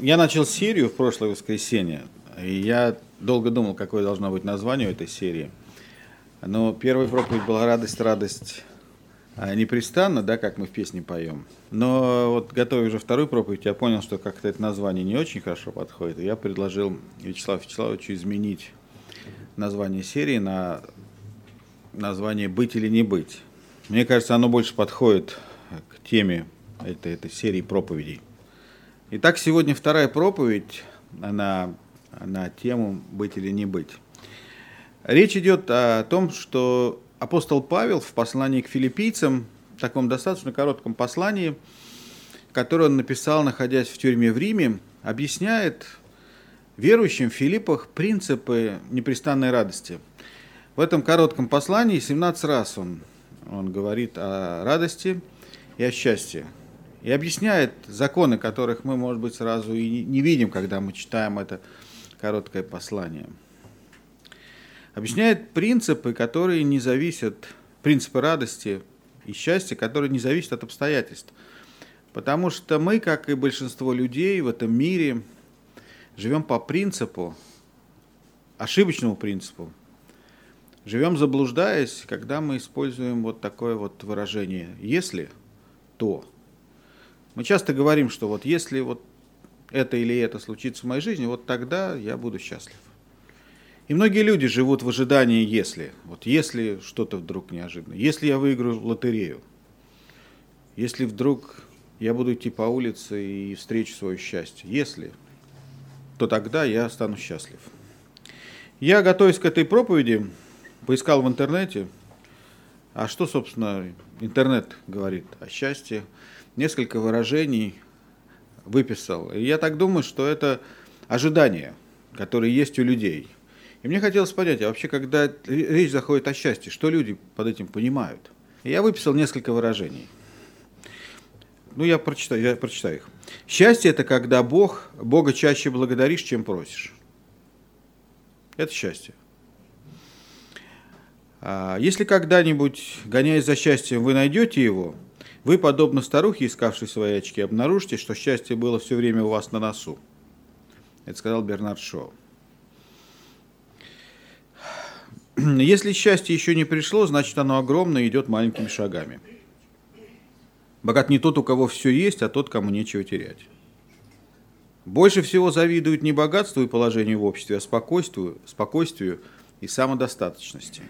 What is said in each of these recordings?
Я начал серию в прошлое воскресенье, и я долго думал, какое должно быть название этой серии. Но первая проповедь была «Радость, радость а, непрестанно», да, как мы в песне поем. Но вот готовя уже вторую проповедь, я понял, что как-то это название не очень хорошо подходит, и я предложил Вячеславу Вячеславовичу изменить название серии на название «Быть или не быть». Мне кажется, оно больше подходит к теме этой, этой серии проповедей. Итак, сегодня вторая проповедь на, на тему «Быть или не быть». Речь идет о том, что апостол Павел в послании к филиппийцам, в таком достаточно коротком послании, которое он написал, находясь в тюрьме в Риме, объясняет верующим в Филиппах принципы непрестанной радости. В этом коротком послании 17 раз он, он говорит о радости и о счастье. И объясняет законы, которых мы, может быть, сразу и не видим, когда мы читаем это короткое послание. Объясняет принципы, которые не зависят, принципы радости и счастья, которые не зависят от обстоятельств. Потому что мы, как и большинство людей в этом мире, живем по принципу, ошибочному принципу. Живем заблуждаясь, когда мы используем вот такое вот выражение «если», то. Мы часто говорим, что вот если вот это или это случится в моей жизни, вот тогда я буду счастлив. И многие люди живут в ожидании «если». Вот если что-то вдруг неожиданно. Если я выиграю лотерею. Если вдруг я буду идти по улице и встречу свое счастье. Если, то тогда я стану счастлив. Я, готовясь к этой проповеди, поискал в интернете, а что, собственно, интернет говорит о счастье, несколько выражений выписал. И я так думаю, что это ожидания, которые есть у людей. И мне хотелось понять, а вообще, когда речь заходит о счастье, что люди под этим понимают? И я выписал несколько выражений. Ну, я прочитаю, я прочитаю их. Счастье – это когда Бог, Бога чаще благодаришь, чем просишь. Это счастье. А если когда-нибудь, гоняясь за счастьем, вы найдете его, вы, подобно старухе, искавшей свои очки, обнаружите, что счастье было все время у вас на носу. Это сказал Бернард Шоу. Если счастье еще не пришло, значит оно огромное и идет маленькими шагами. Богат не тот, у кого все есть, а тот, кому нечего терять. Больше всего завидуют не богатству и положению в обществе, а спокойствию, спокойствию и самодостаточности.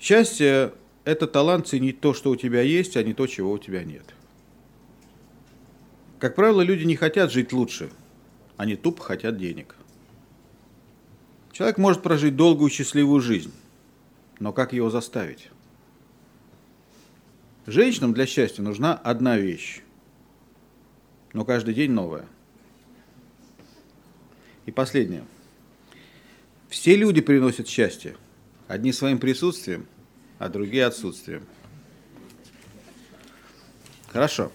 Счастье это талант ценить то, что у тебя есть, а не то, чего у тебя нет. Как правило, люди не хотят жить лучше, они тупо хотят денег. Человек может прожить долгую счастливую жизнь, но как его заставить? Женщинам для счастья нужна одна вещь, но каждый день новая. И последнее. Все люди приносят счастье, одни своим присутствием – а другие отсутствием. Хорошо.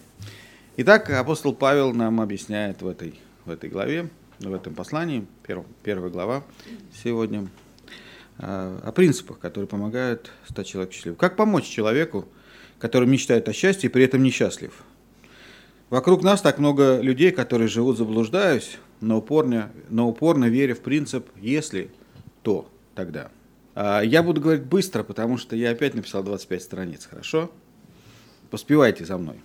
Итак, апостол Павел нам объясняет в этой, в этой главе, в этом послании, перв, первая глава сегодня, а, о принципах, которые помогают стать человеку счастливым. Как помочь человеку, который мечтает о счастье и при этом несчастлив? Вокруг нас так много людей, которые живут заблуждаясь, но упорно, но упорно веря в принцип «если, то тогда». А, я буду говорить быстро, потому что я опять написал 25 страниц, хорошо? Поспевайте за мной.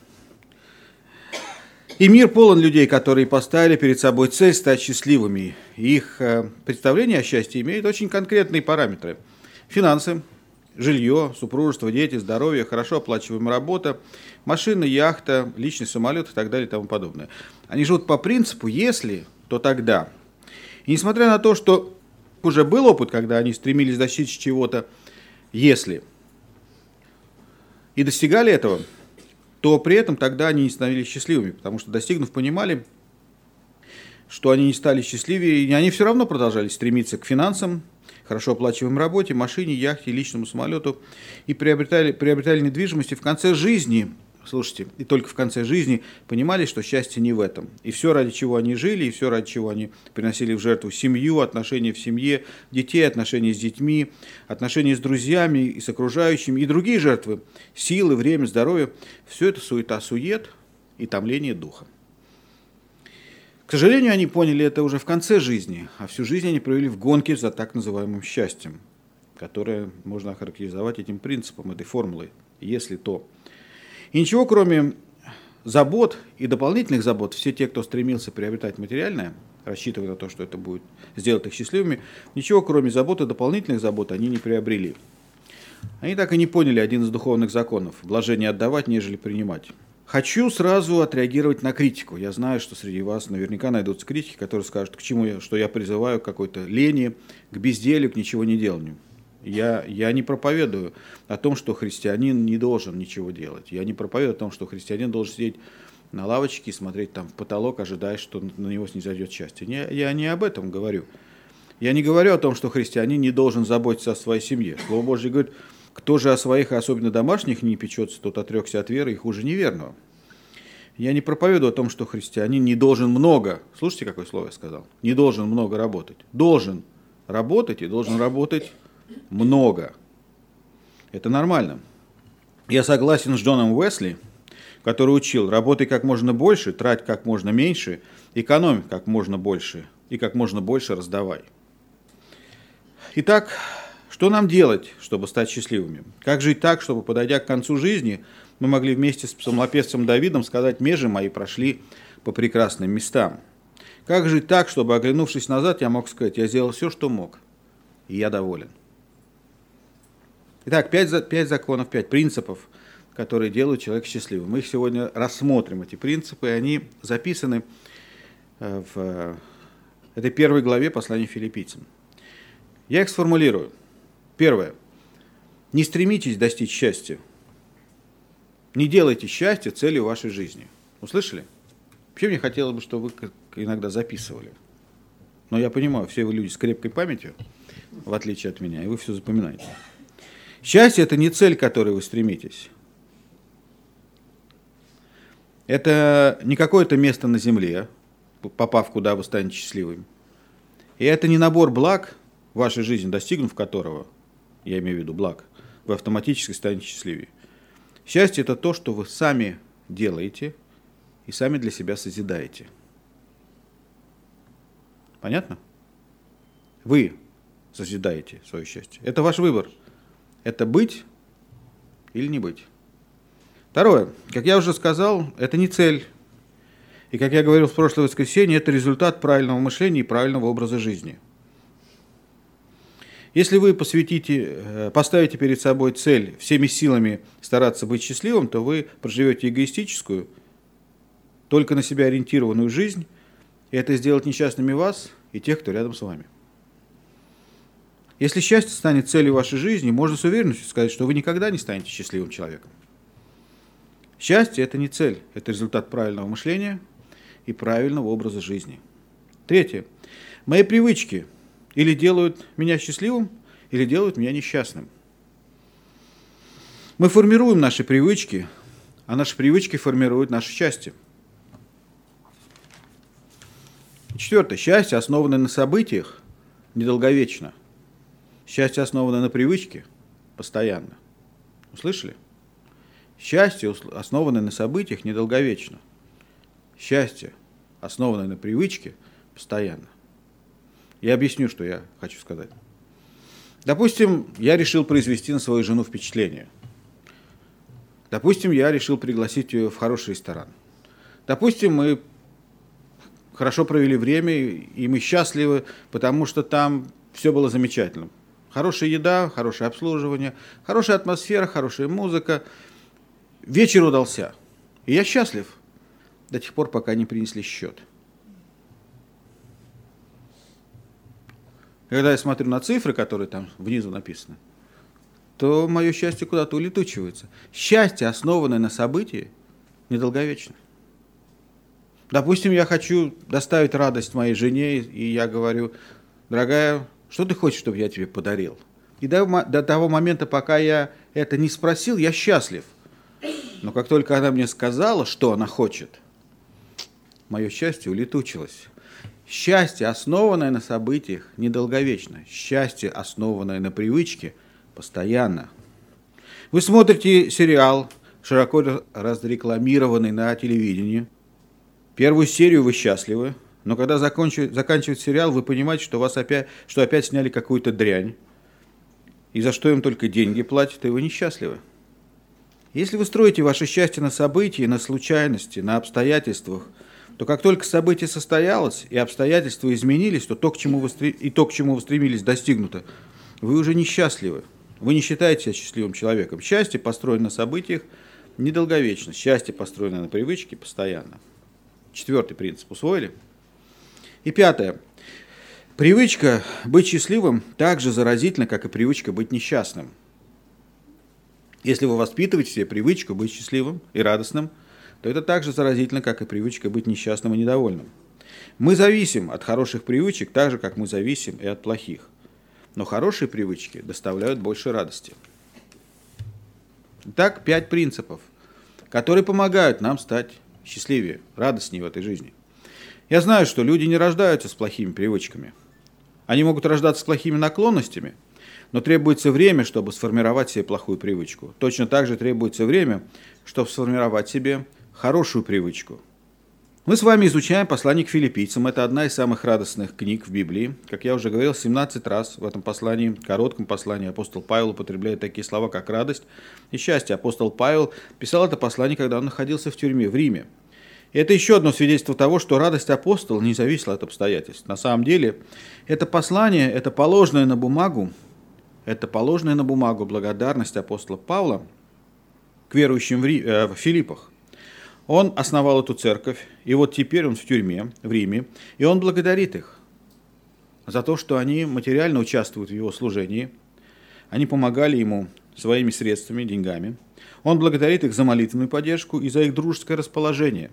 И мир полон людей, которые поставили перед собой цель стать счастливыми. Их э, представление о счастье имеет очень конкретные параметры. Финансы, жилье, супружество, дети, здоровье, хорошо оплачиваемая работа, машина, яхта, личный самолет и так далее и тому подобное. Они живут по принципу «если, то тогда». И несмотря на то, что уже был опыт, когда они стремились достичь чего-то, если и достигали этого, то при этом тогда они не становились счастливыми, потому что достигнув, понимали, что они не стали счастливее, и они все равно продолжали стремиться к финансам, хорошо оплачиваемой работе, машине, яхте, личному самолету и приобретали, приобретали недвижимость. И в конце жизни слушайте, и только в конце жизни понимали, что счастье не в этом. И все, ради чего они жили, и все, ради чего они приносили в жертву семью, отношения в семье, детей, отношения с детьми, отношения с друзьями и с окружающими, и другие жертвы, силы, время, здоровье, все это суета-сует и томление духа. К сожалению, они поняли это уже в конце жизни, а всю жизнь они провели в гонке за так называемым счастьем, которое можно охарактеризовать этим принципом, этой формулой, если то. И ничего, кроме забот и дополнительных забот, все те, кто стремился приобретать материальное, рассчитывая на то, что это будет сделать их счастливыми, ничего, кроме забот и дополнительных забот, они не приобрели. Они так и не поняли один из духовных законов – блажение отдавать, нежели принимать. Хочу сразу отреагировать на критику. Я знаю, что среди вас наверняка найдутся критики, которые скажут, к чему я, что я призываю к какой-то лени, к безделью, к ничего не деланию. Я, я не проповедую о том, что христианин не должен ничего делать. Я не проповедую о том, что христианин должен сидеть на лавочке и смотреть там в потолок, ожидая, что на него снизойдет счастье. Не, я не об этом говорю. Я не говорю о том, что христианин не должен заботиться о своей семье. Слово Божье говорит, кто же о своих, особенно домашних, не печется, тот отрекся от веры и хуже неверного. Я не проповедую о том, что христианин не должен много, слушайте, какое слово я сказал, не должен много работать. Должен работать и должен работать много. Это нормально. Я согласен с Джоном Уэсли, который учил, работай как можно больше, трать как можно меньше, экономь как можно больше и как можно больше раздавай. Итак, что нам делать, чтобы стать счастливыми? Как жить так, чтобы, подойдя к концу жизни, мы могли вместе с псалмопевцем Давидом сказать, межи мои прошли по прекрасным местам? Как жить так, чтобы, оглянувшись назад, я мог сказать, я сделал все, что мог, и я доволен? Итак, пять, пять законов, пять принципов, которые делают человека счастливым. Мы их сегодня рассмотрим, эти принципы, и они записаны э, в э, этой первой главе послания филиппийцам. Я их сформулирую. Первое. Не стремитесь достичь счастья. Не делайте счастья целью вашей жизни. Услышали? Вообще мне хотелось бы, чтобы вы иногда записывали. Но я понимаю, все вы люди с крепкой памятью, в отличие от меня, и вы все запоминаете. Счастье – это не цель, к которой вы стремитесь. Это не какое-то место на земле, попав куда вы станете счастливым. И это не набор благ в вашей жизни, достигнув которого – я имею в виду благ, вы автоматически станете счастливее. Счастье – это то, что вы сами делаете и сами для себя созидаете. Понятно? Вы созидаете свое счастье. Это ваш выбор. Это быть или не быть. Второе. Как я уже сказал, это не цель. И как я говорил в прошлое воскресенье, это результат правильного мышления и правильного образа жизни – если вы посвятите, э, поставите перед собой цель всеми силами стараться быть счастливым, то вы проживете эгоистическую, только на себя ориентированную жизнь, и это сделает несчастными вас и тех, кто рядом с вами. Если счастье станет целью вашей жизни, можно с уверенностью сказать, что вы никогда не станете счастливым человеком. Счастье – это не цель, это результат правильного мышления и правильного образа жизни. Третье. Мои привычки – или делают меня счастливым, или делают меня несчастным. Мы формируем наши привычки, а наши привычки формируют наше счастье. Четвертое. Счастье, основанное на событиях, недолговечно. Счастье, основанное на привычке, постоянно. Услышали? Счастье, основанное на событиях, недолговечно. Счастье, основанное на привычке, постоянно. Я объясню, что я хочу сказать. Допустим, я решил произвести на свою жену впечатление. Допустим, я решил пригласить ее в хороший ресторан. Допустим, мы хорошо провели время, и мы счастливы, потому что там все было замечательно. Хорошая еда, хорошее обслуживание, хорошая атмосфера, хорошая музыка. Вечер удался. И я счастлив до тех пор, пока не принесли счет. Когда я смотрю на цифры, которые там внизу написаны, то мое счастье куда-то улетучивается. Счастье, основанное на событии, недолговечно. Допустим, я хочу доставить радость моей жене, и я говорю, дорогая, что ты хочешь, чтобы я тебе подарил? И до, до того момента, пока я это не спросил, я счастлив. Но как только она мне сказала, что она хочет, мое счастье улетучилось. Счастье, основанное на событиях, недолговечно. Счастье, основанное на привычке, постоянно. Вы смотрите сериал, широко разрекламированный на телевидении. Первую серию вы счастливы, Но когда заканчивает сериал, вы понимаете, что, вас опять, что опять сняли какую-то дрянь, и за что им только деньги платят, и вы несчастливы. Если вы строите ваше счастье на событии, на случайности, на обстоятельствах, то как только событие состоялось и обстоятельства изменились, то, то к чему вы, и то, к чему вы стремились, достигнуто, вы уже несчастливы. Вы не считаете себя счастливым человеком. Счастье построено на событиях недолговечно. Счастье построено на привычке постоянно. Четвертый принцип усвоили? И пятое. Привычка быть счастливым так же заразительна, как и привычка быть несчастным. Если вы воспитываете себе привычку быть счастливым и радостным, то это так же заразительно, как и привычка быть несчастным и недовольным. Мы зависим от хороших привычек так же, как мы зависим и от плохих. Но хорошие привычки доставляют больше радости. Итак, пять принципов, которые помогают нам стать счастливее, радостнее в этой жизни. Я знаю, что люди не рождаются с плохими привычками. Они могут рождаться с плохими наклонностями, но требуется время, чтобы сформировать себе плохую привычку. Точно так же требуется время, чтобы сформировать себе хорошую привычку. Мы с вами изучаем послание к филиппийцам. Это одна из самых радостных книг в Библии. Как я уже говорил, 17 раз в этом послании, коротком послании, апостол Павел употребляет такие слова, как радость и счастье. Апостол Павел писал это послание, когда он находился в тюрьме в Риме. Это еще одно свидетельство того, что радость апостола не зависела от обстоятельств. На самом деле, это послание, это положенное на бумагу, это положенная на бумагу благодарность апостола Павла к верующим в, Ри, э, в Филиппах. Он основал эту церковь, и вот теперь он в тюрьме, в Риме, и он благодарит их за то, что они материально участвуют в его служении, они помогали ему своими средствами, деньгами. Он благодарит их за молитвенную поддержку и за их дружеское расположение.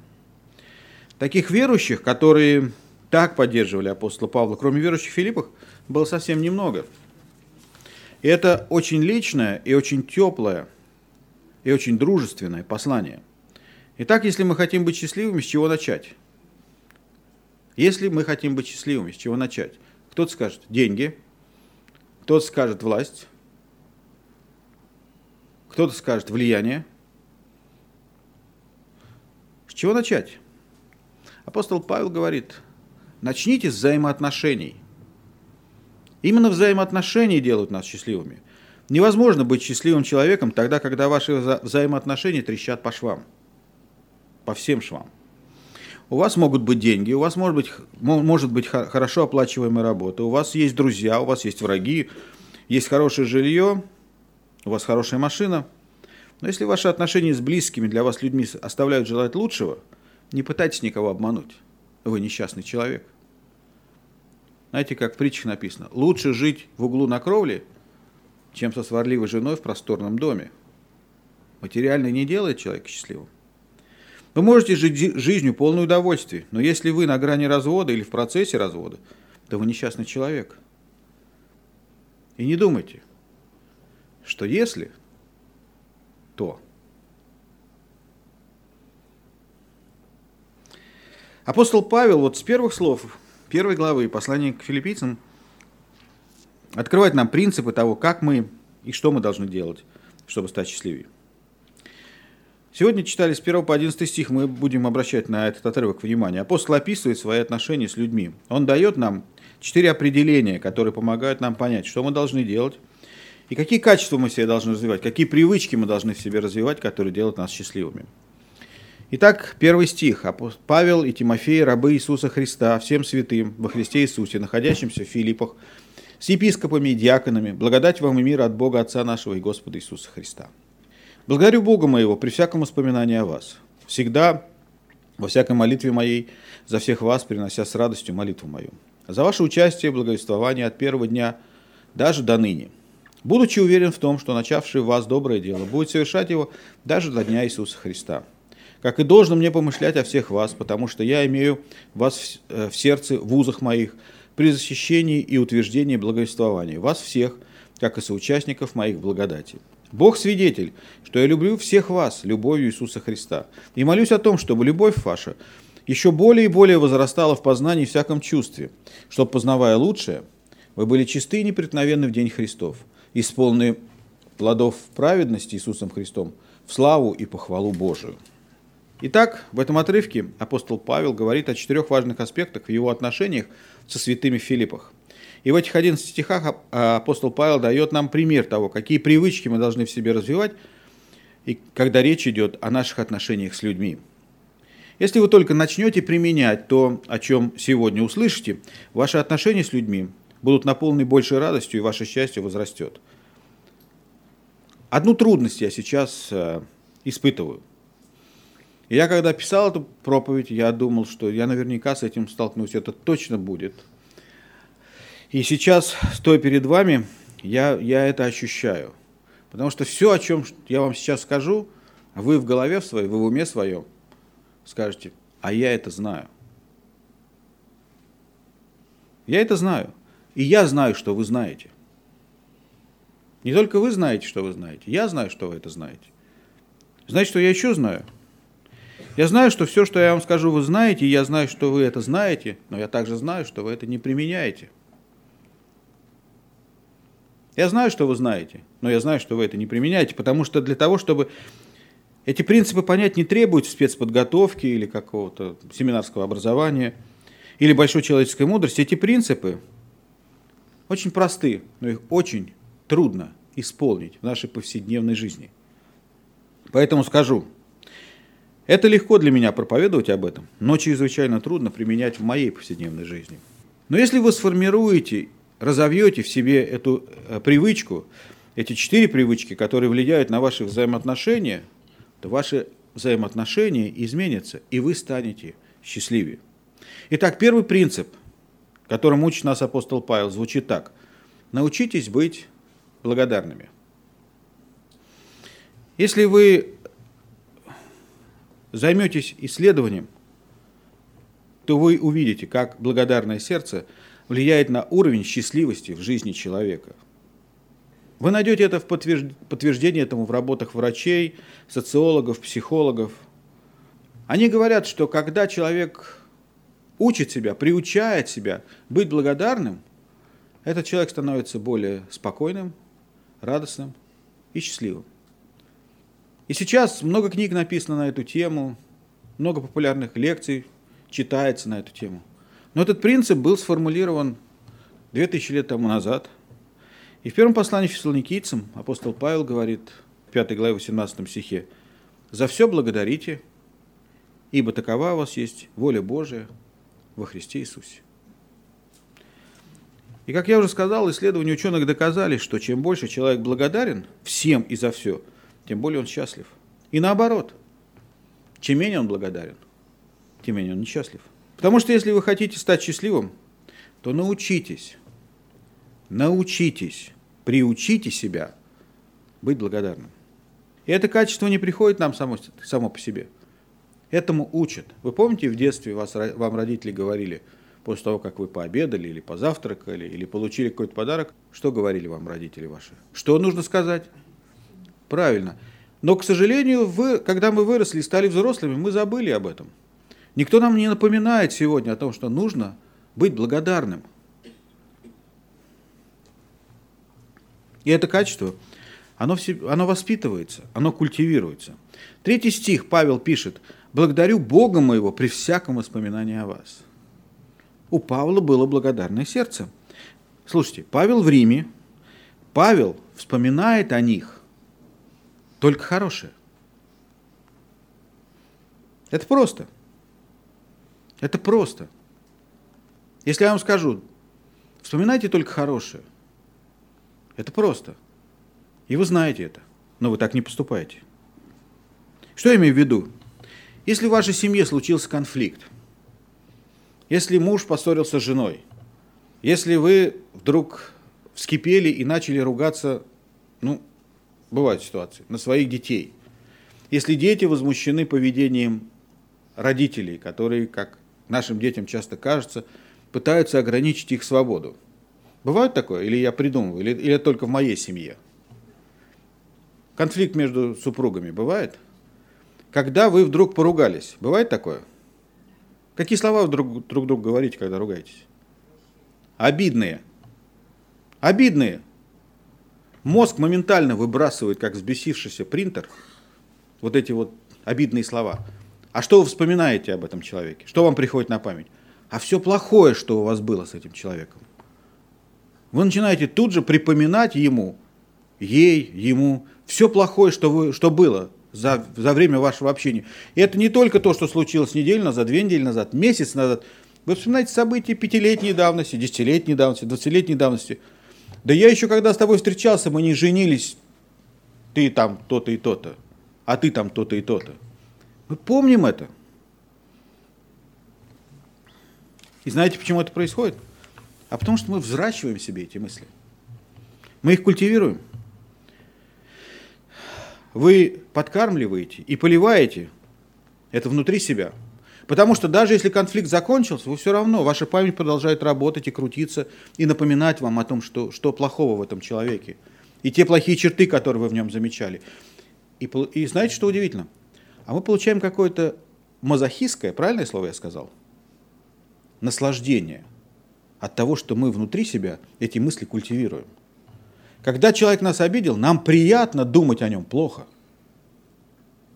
Таких верующих, которые так поддерживали апостола Павла, кроме верующих Филиппах, было совсем немного. И это очень личное и очень теплое и очень дружественное послание – Итак, если мы хотим быть счастливыми, с чего начать? Если мы хотим быть счастливыми, с чего начать? Кто-то скажет деньги, кто-то скажет власть, кто-то скажет влияние. С чего начать? Апостол Павел говорит, начните с взаимоотношений. Именно взаимоотношения делают нас счастливыми. Невозможно быть счастливым человеком тогда, когда ваши взаимоотношения трещат по швам по всем швам. У вас могут быть деньги, у вас может быть, может быть хорошо оплачиваемая работа, у вас есть друзья, у вас есть враги, есть хорошее жилье, у вас хорошая машина. Но если ваши отношения с близкими для вас людьми оставляют желать лучшего, не пытайтесь никого обмануть. Вы несчастный человек. Знаете, как в притчах написано, лучше жить в углу на кровле, чем со сварливой женой в просторном доме. Материально не делает человека счастливым. Вы можете жить жизнью полной удовольствия, но если вы на грани развода или в процессе развода, то вы несчастный человек. И не думайте, что если, то. Апостол Павел вот с первых слов первой главы послания к филиппийцам открывает нам принципы того, как мы и что мы должны делать, чтобы стать счастливее. Сегодня читали с 1 по 11 стих, мы будем обращать на этот отрывок внимание. Апостол описывает свои отношения с людьми. Он дает нам четыре определения, которые помогают нам понять, что мы должны делать, и какие качества мы себе должны развивать, какие привычки мы должны в себе развивать, которые делают нас счастливыми. Итак, первый стих. Павел и Тимофей, рабы Иисуса Христа, всем святым во Христе Иисусе, находящимся в Филиппах, с епископами и диаконами, благодать вам и мир от Бога Отца нашего и Господа Иисуса Христа. Благодарю Бога моего при всяком воспоминании о вас. Всегда, во всякой молитве моей, за всех вас, принося с радостью молитву мою. За ваше участие и благовествование от первого дня даже до ныне. Будучи уверен в том, что начавший в вас доброе дело будет совершать его даже до дня Иисуса Христа. Как и должно мне помышлять о всех вас, потому что я имею вас в э, сердце, в узах моих, при защищении и утверждении благовествования, вас всех, как и соучастников моих благодати. Бог свидетель, что я люблю всех вас любовью Иисуса Христа. И молюсь о том, чтобы любовь ваша еще более и более возрастала в познании всяком чувстве, чтобы, познавая лучшее, вы были чисты и непреткновенны в день Христов, исполнены плодов праведности Иисусом Христом, в славу и похвалу Божию. Итак, в этом отрывке апостол Павел говорит о четырех важных аспектах в его отношениях со святыми Филиппах. И в этих 11 стихах апостол Павел дает нам пример того, какие привычки мы должны в себе развивать, и когда речь идет о наших отношениях с людьми. Если вы только начнете применять то, о чем сегодня услышите, ваши отношения с людьми будут наполнены большей радостью, и ваше счастье возрастет. Одну трудность я сейчас э, испытываю. И я когда писал эту проповедь, я думал, что я наверняка с этим столкнусь, это точно будет. И сейчас, стоя перед вами, я, я это ощущаю. Потому что все, о чем я вам сейчас скажу, вы в голове своей, вы в уме своем скажете, а я это знаю. Я это знаю. И я знаю, что вы знаете. Не только вы знаете, что вы знаете, я знаю, что вы это знаете. Знаете, что я еще знаю? Я знаю, что все, что я вам скажу, вы знаете, и я знаю, что вы это знаете, но я также знаю, что вы это не применяете. Я знаю, что вы знаете, но я знаю, что вы это не применяете, потому что для того, чтобы эти принципы понять, не требуют спецподготовки или какого-то семинарского образования, или большой человеческой мудрости. Эти принципы очень просты, но их очень трудно исполнить в нашей повседневной жизни. Поэтому скажу, это легко для меня проповедовать об этом, но чрезвычайно трудно применять в моей повседневной жизни. Но если вы сформируете, разовьете в себе эту э, привычку, эти четыре привычки, которые влияют на ваши взаимоотношения, то ваши взаимоотношения изменятся, и вы станете счастливее. Итак, первый принцип, которым учит нас апостол Павел, звучит так. Научитесь быть благодарными. Если вы займетесь исследованием, то вы увидите, как благодарное сердце влияет на уровень счастливости в жизни человека. Вы найдете это в подтверждение этому в работах врачей, социологов, психологов. Они говорят, что когда человек учит себя, приучает себя быть благодарным, этот человек становится более спокойным, радостным и счастливым. И сейчас много книг написано на эту тему, много популярных лекций читается на эту тему. Но этот принцип был сформулирован 2000 лет тому назад. И в первом послании фессалоникийцам апостол Павел говорит в 5 главе 18 стихе, «За все благодарите, ибо такова у вас есть воля Божия во Христе Иисусе». И как я уже сказал, исследования ученых доказали, что чем больше человек благодарен всем и за все – тем более он счастлив. И наоборот, чем менее он благодарен, тем менее он несчастлив. Потому что если вы хотите стать счастливым, то научитесь, научитесь, приучите себя быть благодарным. И это качество не приходит нам само, само по себе. Этому учат. Вы помните, в детстве вас, вам родители говорили, после того, как вы пообедали или позавтракали, или получили какой-то подарок, что говорили вам родители ваши? Что нужно сказать? Правильно. Но, к сожалению, вы, когда мы выросли и стали взрослыми, мы забыли об этом. Никто нам не напоминает сегодня о том, что нужно быть благодарным. И это качество, оно, все, оно воспитывается, оно культивируется. Третий стих Павел пишет, «Благодарю Бога моего при всяком воспоминании о вас». У Павла было благодарное сердце. Слушайте, Павел в Риме, Павел вспоминает о них, только хорошее. Это просто. Это просто. Если я вам скажу, вспоминайте только хорошее. Это просто. И вы знаете это. Но вы так не поступаете. Что я имею в виду? Если в вашей семье случился конфликт, если муж поссорился с женой, если вы вдруг вскипели и начали ругаться, ну, бывают ситуации, на своих детей. Если дети возмущены поведением родителей, которые, как нашим детям часто кажется, пытаются ограничить их свободу. Бывает такое? Или я придумываю? Или, или только в моей семье? Конфликт между супругами бывает? Когда вы вдруг поругались, бывает такое? Какие слова вы друг, друг другу говорите, когда ругаетесь? Обидные. Обидные. Мозг моментально выбрасывает, как взбесившийся принтер, вот эти вот обидные слова. А что вы вспоминаете об этом человеке? Что вам приходит на память? А все плохое, что у вас было с этим человеком. Вы начинаете тут же припоминать ему, ей, ему, все плохое, что, вы, что было за, за время вашего общения. И это не только то, что случилось неделю назад, две недели назад, месяц назад. Вы вспоминаете события пятилетней давности, десятилетней давности, двадцатилетней давности. Да я еще когда с тобой встречался, мы не женились, ты там то-то и то-то, а ты там то-то и то-то. Мы помним это. И знаете, почему это происходит? А потому что мы взращиваем себе эти мысли. Мы их культивируем. Вы подкармливаете и поливаете это внутри себя. Потому что даже если конфликт закончился, вы все равно, ваша память продолжает работать и крутиться, и напоминать вам о том, что, что плохого в этом человеке. И те плохие черты, которые вы в нем замечали. И, и знаете, что удивительно? А мы получаем какое-то мазохистское, правильное слово я сказал? Наслаждение от того, что мы внутри себя эти мысли культивируем. Когда человек нас обидел, нам приятно думать о нем плохо.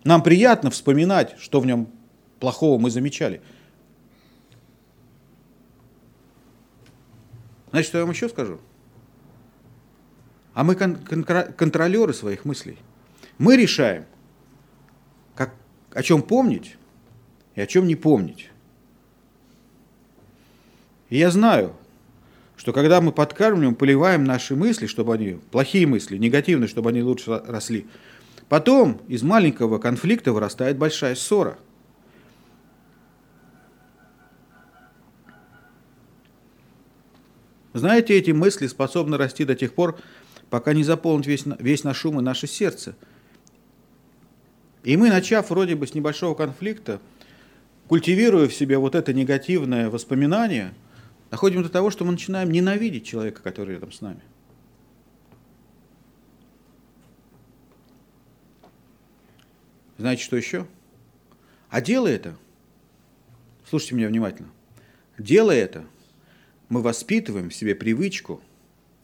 Нам приятно вспоминать, что в нем плохого мы замечали. Знаете, что я вам еще скажу? А мы кон- кон- контролеры своих мыслей. Мы решаем, как, о чем помнить и о чем не помнить. И я знаю, что когда мы подкармливаем, поливаем наши мысли, чтобы они, плохие мысли, негативные, чтобы они лучше росли, потом из маленького конфликта вырастает большая ссора. Знаете, эти мысли способны расти до тех пор, пока не заполнят весь, весь наш ум и наше сердце. И мы, начав вроде бы с небольшого конфликта, культивируя в себе вот это негативное воспоминание – доходим до того, что мы начинаем ненавидеть человека, который рядом с нами. Знаете, что еще? А делая это, слушайте меня внимательно, делая это, мы воспитываем в себе привычку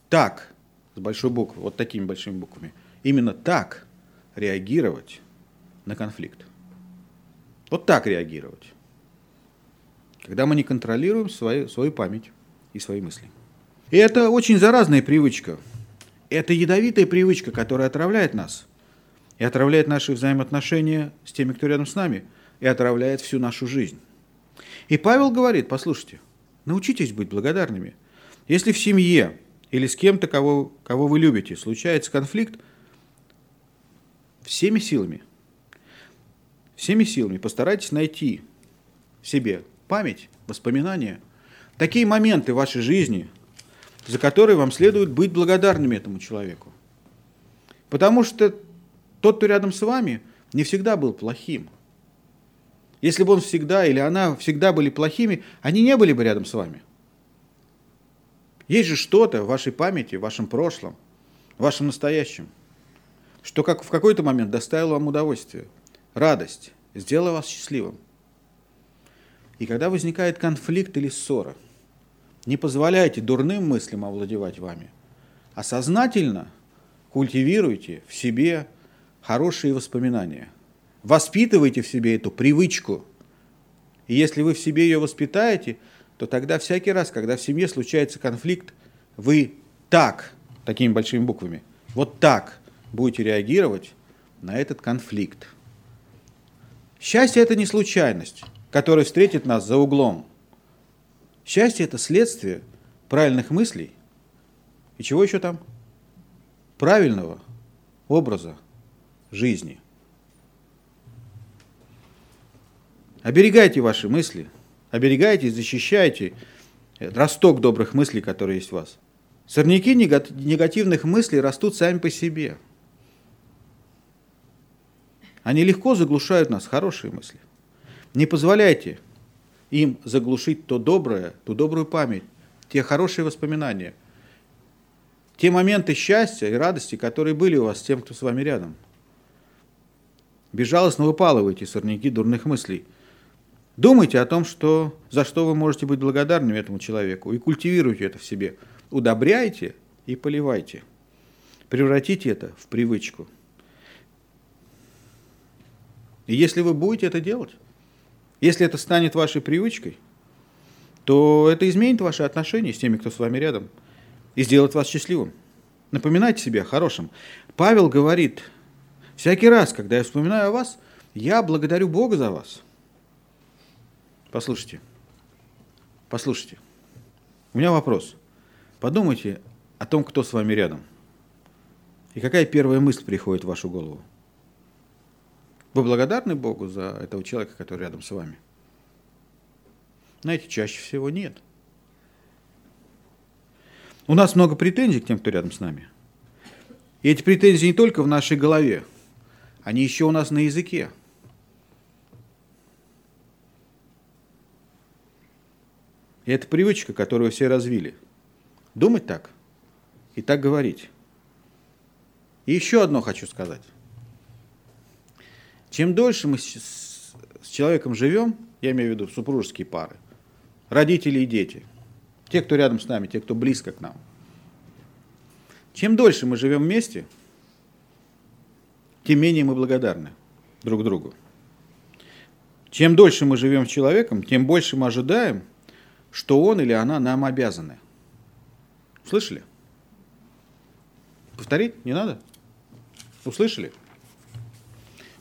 так, с большой буквы, вот такими большими буквами, именно так реагировать на конфликт. Вот так реагировать когда мы не контролируем свою, свою память и свои мысли. И это очень заразная привычка. Это ядовитая привычка, которая отравляет нас. И отравляет наши взаимоотношения с теми, кто рядом с нами. И отравляет всю нашу жизнь. И Павел говорит, послушайте, научитесь быть благодарными. Если в семье или с кем-то, кого, кого вы любите, случается конфликт, всеми силами, всеми силами постарайтесь найти себе память, воспоминания, такие моменты в вашей жизни, за которые вам следует быть благодарными этому человеку. Потому что тот, кто рядом с вами, не всегда был плохим. Если бы он всегда или она всегда были плохими, они не были бы рядом с вами. Есть же что-то в вашей памяти, в вашем прошлом, в вашем настоящем, что как в какой-то момент доставило вам удовольствие, радость, сделало вас счастливым. И когда возникает конфликт или ссора, не позволяйте дурным мыслям овладевать вами, а сознательно культивируйте в себе хорошие воспоминания. Воспитывайте в себе эту привычку. И если вы в себе ее воспитаете, то тогда всякий раз, когда в семье случается конфликт, вы так, такими большими буквами, вот так будете реагировать на этот конфликт. Счастье – это не случайность который встретит нас за углом. Счастье – это следствие правильных мыслей. И чего еще там? Правильного образа жизни. Оберегайте ваши мысли, оберегайте и защищайте росток добрых мыслей, которые есть в вас. Сорняки негативных мыслей растут сами по себе. Они легко заглушают нас, хорошие мысли. Не позволяйте им заглушить то доброе, ту добрую память, те хорошие воспоминания, те моменты счастья и радости, которые были у вас с тем, кто с вами рядом. Безжалостно выпалывайте сорняки дурных мыслей. Думайте о том, что, за что вы можете быть благодарными этому человеку, и культивируйте это в себе. Удобряйте и поливайте. Превратите это в привычку. И если вы будете это делать, Если это станет вашей привычкой, то это изменит ваши отношения с теми, кто с вами рядом, и сделает вас счастливым. Напоминайте себе о хорошем. Павел говорит, всякий раз, когда я вспоминаю о вас, я благодарю Бога за вас. Послушайте, послушайте. У меня вопрос. Подумайте о том, кто с вами рядом. И какая первая мысль приходит в вашу голову? Вы благодарны Богу за этого человека, который рядом с вами? Знаете, чаще всего нет. У нас много претензий к тем, кто рядом с нами. И эти претензии не только в нашей голове, они еще у нас на языке. И это привычка, которую все развили. Думать так и так говорить. И еще одно хочу сказать. Чем дольше мы с человеком живем, я имею в виду супружеские пары, родители и дети, те, кто рядом с нами, те, кто близко к нам, чем дольше мы живем вместе, тем менее мы благодарны друг другу. Чем дольше мы живем с человеком, тем больше мы ожидаем – что он или она нам обязаны. Слышали? Повторить не надо? Услышали?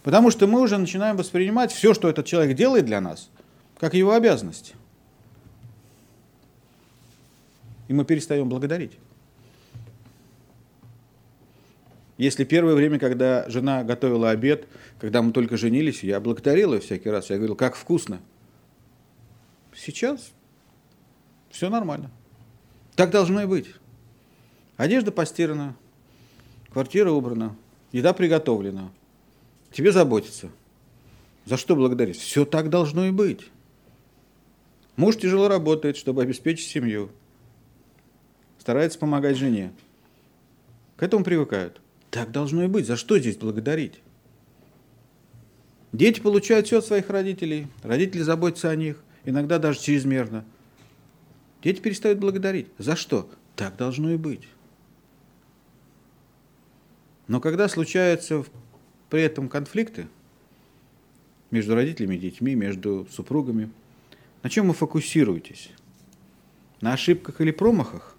Потому что мы уже начинаем воспринимать все, что этот человек делает для нас, как его обязанность. И мы перестаем благодарить. Если первое время, когда жена готовила обед, когда мы только женились, я благодарил ее всякий раз. Я говорил, как вкусно. Сейчас все нормально. Так должно и быть. Одежда постирана, квартира убрана, еда приготовлена. Тебе заботиться. За что благодарить? Все так должно и быть. Муж тяжело работает, чтобы обеспечить семью. Старается помогать жене. К этому привыкают. Так должно и быть. За что здесь благодарить? Дети получают все от своих родителей. Родители заботятся о них. Иногда даже чрезмерно. Дети перестают благодарить. За что? Так должно и быть. Но когда случаются при этом конфликты между родителями и детьми, между супругами, на чем вы фокусируетесь? На ошибках или промахах?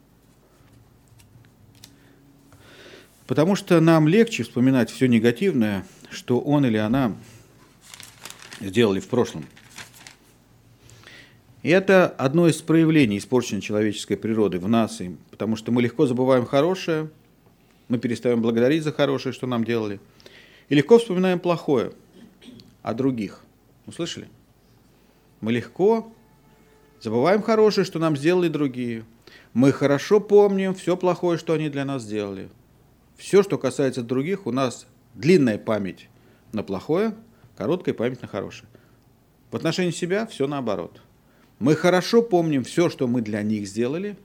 Потому что нам легче вспоминать все негативное, что он или она сделали в прошлом – и это одно из проявлений испорченной человеческой природы в нас, потому что мы легко забываем хорошее, мы перестаем благодарить за хорошее, что нам делали, и легко вспоминаем плохое о других. Услышали? Мы легко забываем хорошее, что нам сделали другие. Мы хорошо помним все плохое, что они для нас сделали. Все, что касается других, у нас длинная память на плохое, короткая память на хорошее. В отношении себя все наоборот – мы хорошо помним все, что мы для них сделали,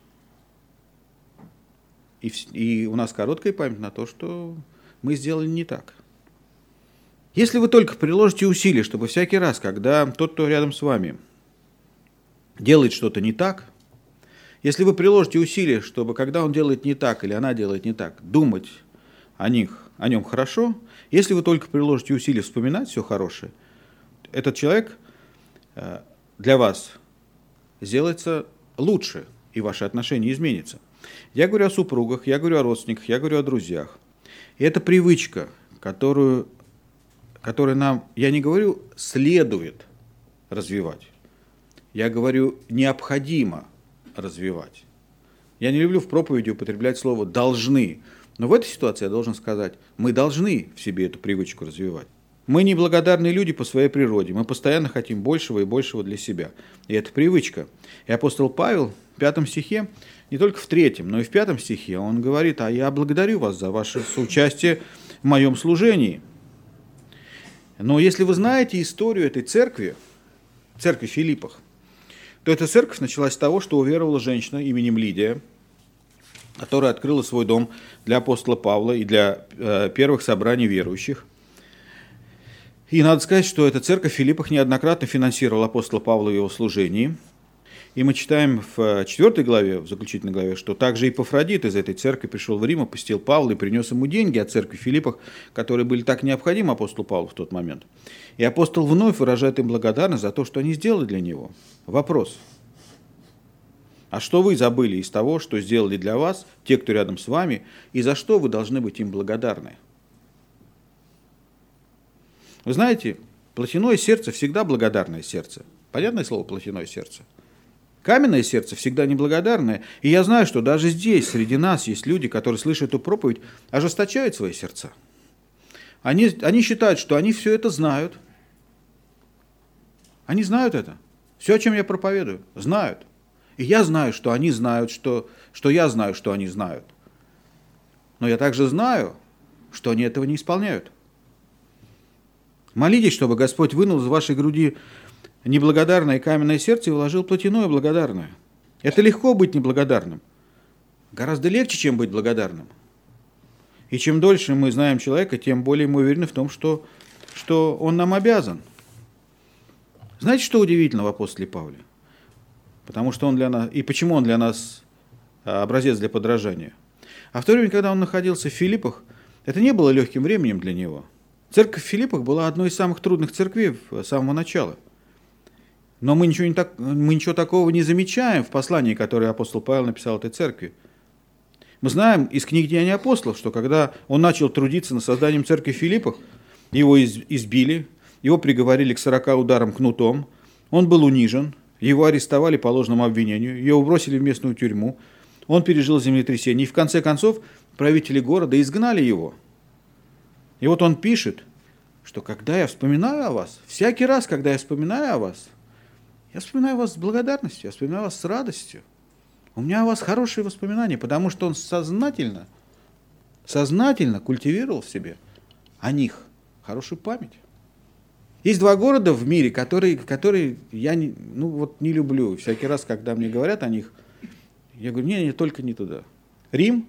и, и у нас короткая память на то, что мы сделали не так. Если вы только приложите усилия, чтобы всякий раз, когда тот, кто рядом с вами, делает что-то не так, если вы приложите усилия, чтобы когда он делает не так или она делает не так, думать о них, о нем хорошо, если вы только приложите усилия вспоминать все хорошее, этот человек э, для вас сделается лучше, и ваши отношения изменятся. Я говорю о супругах, я говорю о родственниках, я говорю о друзьях. И это привычка, которую, которую нам, я не говорю, следует развивать. Я говорю, необходимо развивать. Я не люблю в проповеди употреблять слово «должны», но в этой ситуации я должен сказать, мы должны в себе эту привычку развивать. Мы неблагодарные люди по своей природе. Мы постоянно хотим большего и большего для себя. И это привычка. И апостол Павел в пятом стихе, не только в третьем, но и в пятом стихе, он говорит, а я благодарю вас за ваше соучастие в моем служении. Но если вы знаете историю этой церкви, церкви Филиппах, то эта церковь началась с того, что уверовала женщина именем Лидия, которая открыла свой дом для апостола Павла и для э, первых собраний верующих. И надо сказать, что эта церковь в Филиппах неоднократно финансировала апостола Павла в его служении. И мы читаем в 4 главе, в заключительной главе, что также и Пафродит из этой церкви пришел в Рим, опустил Павла и принес ему деньги от церкви Филиппах, которые были так необходимы апостолу Павлу в тот момент. И апостол вновь выражает им благодарность за то, что они сделали для него. Вопрос. А что вы забыли из того, что сделали для вас, те, кто рядом с вами, и за что вы должны быть им благодарны? Вы знаете, плотяное сердце всегда благодарное сердце. Понятное слово плотяное сердце? Каменное сердце всегда неблагодарное. И я знаю, что даже здесь, среди нас, есть люди, которые, слышат эту проповедь, ожесточают свои сердца. Они, они считают, что они все это знают. Они знают это. Все, о чем я проповедую, знают. И я знаю, что они знают, что, что я знаю, что они знают. Но я также знаю, что они этого не исполняют. Молитесь, чтобы Господь вынул из вашей груди неблагодарное каменное сердце и вложил плотяное благодарное. Это легко быть неблагодарным. Гораздо легче, чем быть благодарным. И чем дольше мы знаем человека, тем более мы уверены в том, что, что он нам обязан. Знаете, что удивительно в апостоле Павле? Потому что он для нас, и почему он для нас а, образец для подражания. А в то время, когда он находился в Филиппах, это не было легким временем для него. Церковь в Филиппах была одной из самых трудных церквей с самого начала – но мы ничего, не так, мы ничего такого не замечаем в послании, которое апостол Павел написал этой церкви. Мы знаем из книг Деяний апостолов, что когда он начал трудиться над созданием церкви в Филиппах, его избили, его приговорили к 40 ударам кнутом, он был унижен, его арестовали по ложному обвинению, его бросили в местную тюрьму, он пережил землетрясение, и в конце концов правители города изгнали его. И вот он пишет, что когда я вспоминаю о вас, всякий раз, когда я вспоминаю о вас – я вспоминаю вас с благодарностью, я вспоминаю вас с радостью. У меня о вас хорошие воспоминания, потому что он сознательно, сознательно культивировал в себе о них хорошую память. Есть два города в мире, которые, которые я не, ну, вот не люблю. Всякий раз, когда мне говорят о них, я говорю, не, не, только не туда. Рим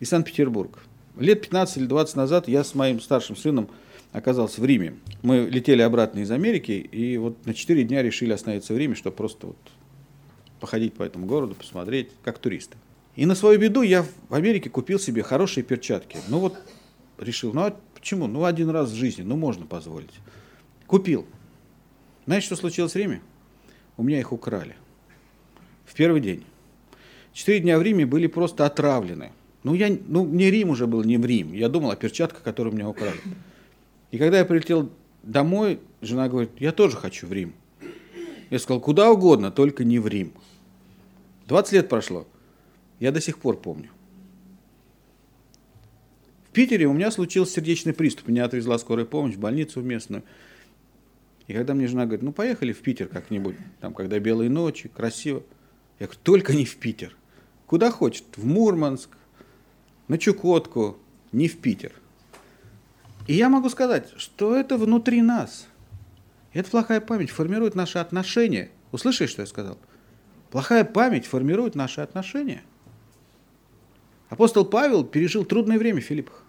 и Санкт-Петербург. Лет 15 или 20 назад я с моим старшим сыном оказался в Риме. Мы летели обратно из Америки, и вот на 4 дня решили остановиться в Риме, чтобы просто вот походить по этому городу, посмотреть, как туристы. И на свою беду я в Америке купил себе хорошие перчатки. Ну вот решил, ну а почему? Ну один раз в жизни, ну можно позволить. Купил. Знаете, что случилось в Риме? У меня их украли. В первый день. Четыре дня в Риме были просто отравлены. Ну, я, ну, не Рим уже был, не в Рим. Я думал о перчатках, которые у меня украли. И когда я прилетел домой, жена говорит, я тоже хочу в Рим. Я сказал, куда угодно, только не в Рим. 20 лет прошло. Я до сих пор помню. В Питере у меня случился сердечный приступ. Меня отвезла скорая помощь в больницу местную. И когда мне жена говорит, ну поехали в Питер как-нибудь, там, когда белые ночи, красиво. Я говорю, только не в Питер. Куда хочет, в Мурманск, на Чукотку, не в Питер. И я могу сказать, что это внутри нас. Эта плохая память формирует наши отношения. Услышали, что я сказал? Плохая память формирует наши отношения. Апостол Павел пережил трудное время в Филиппах.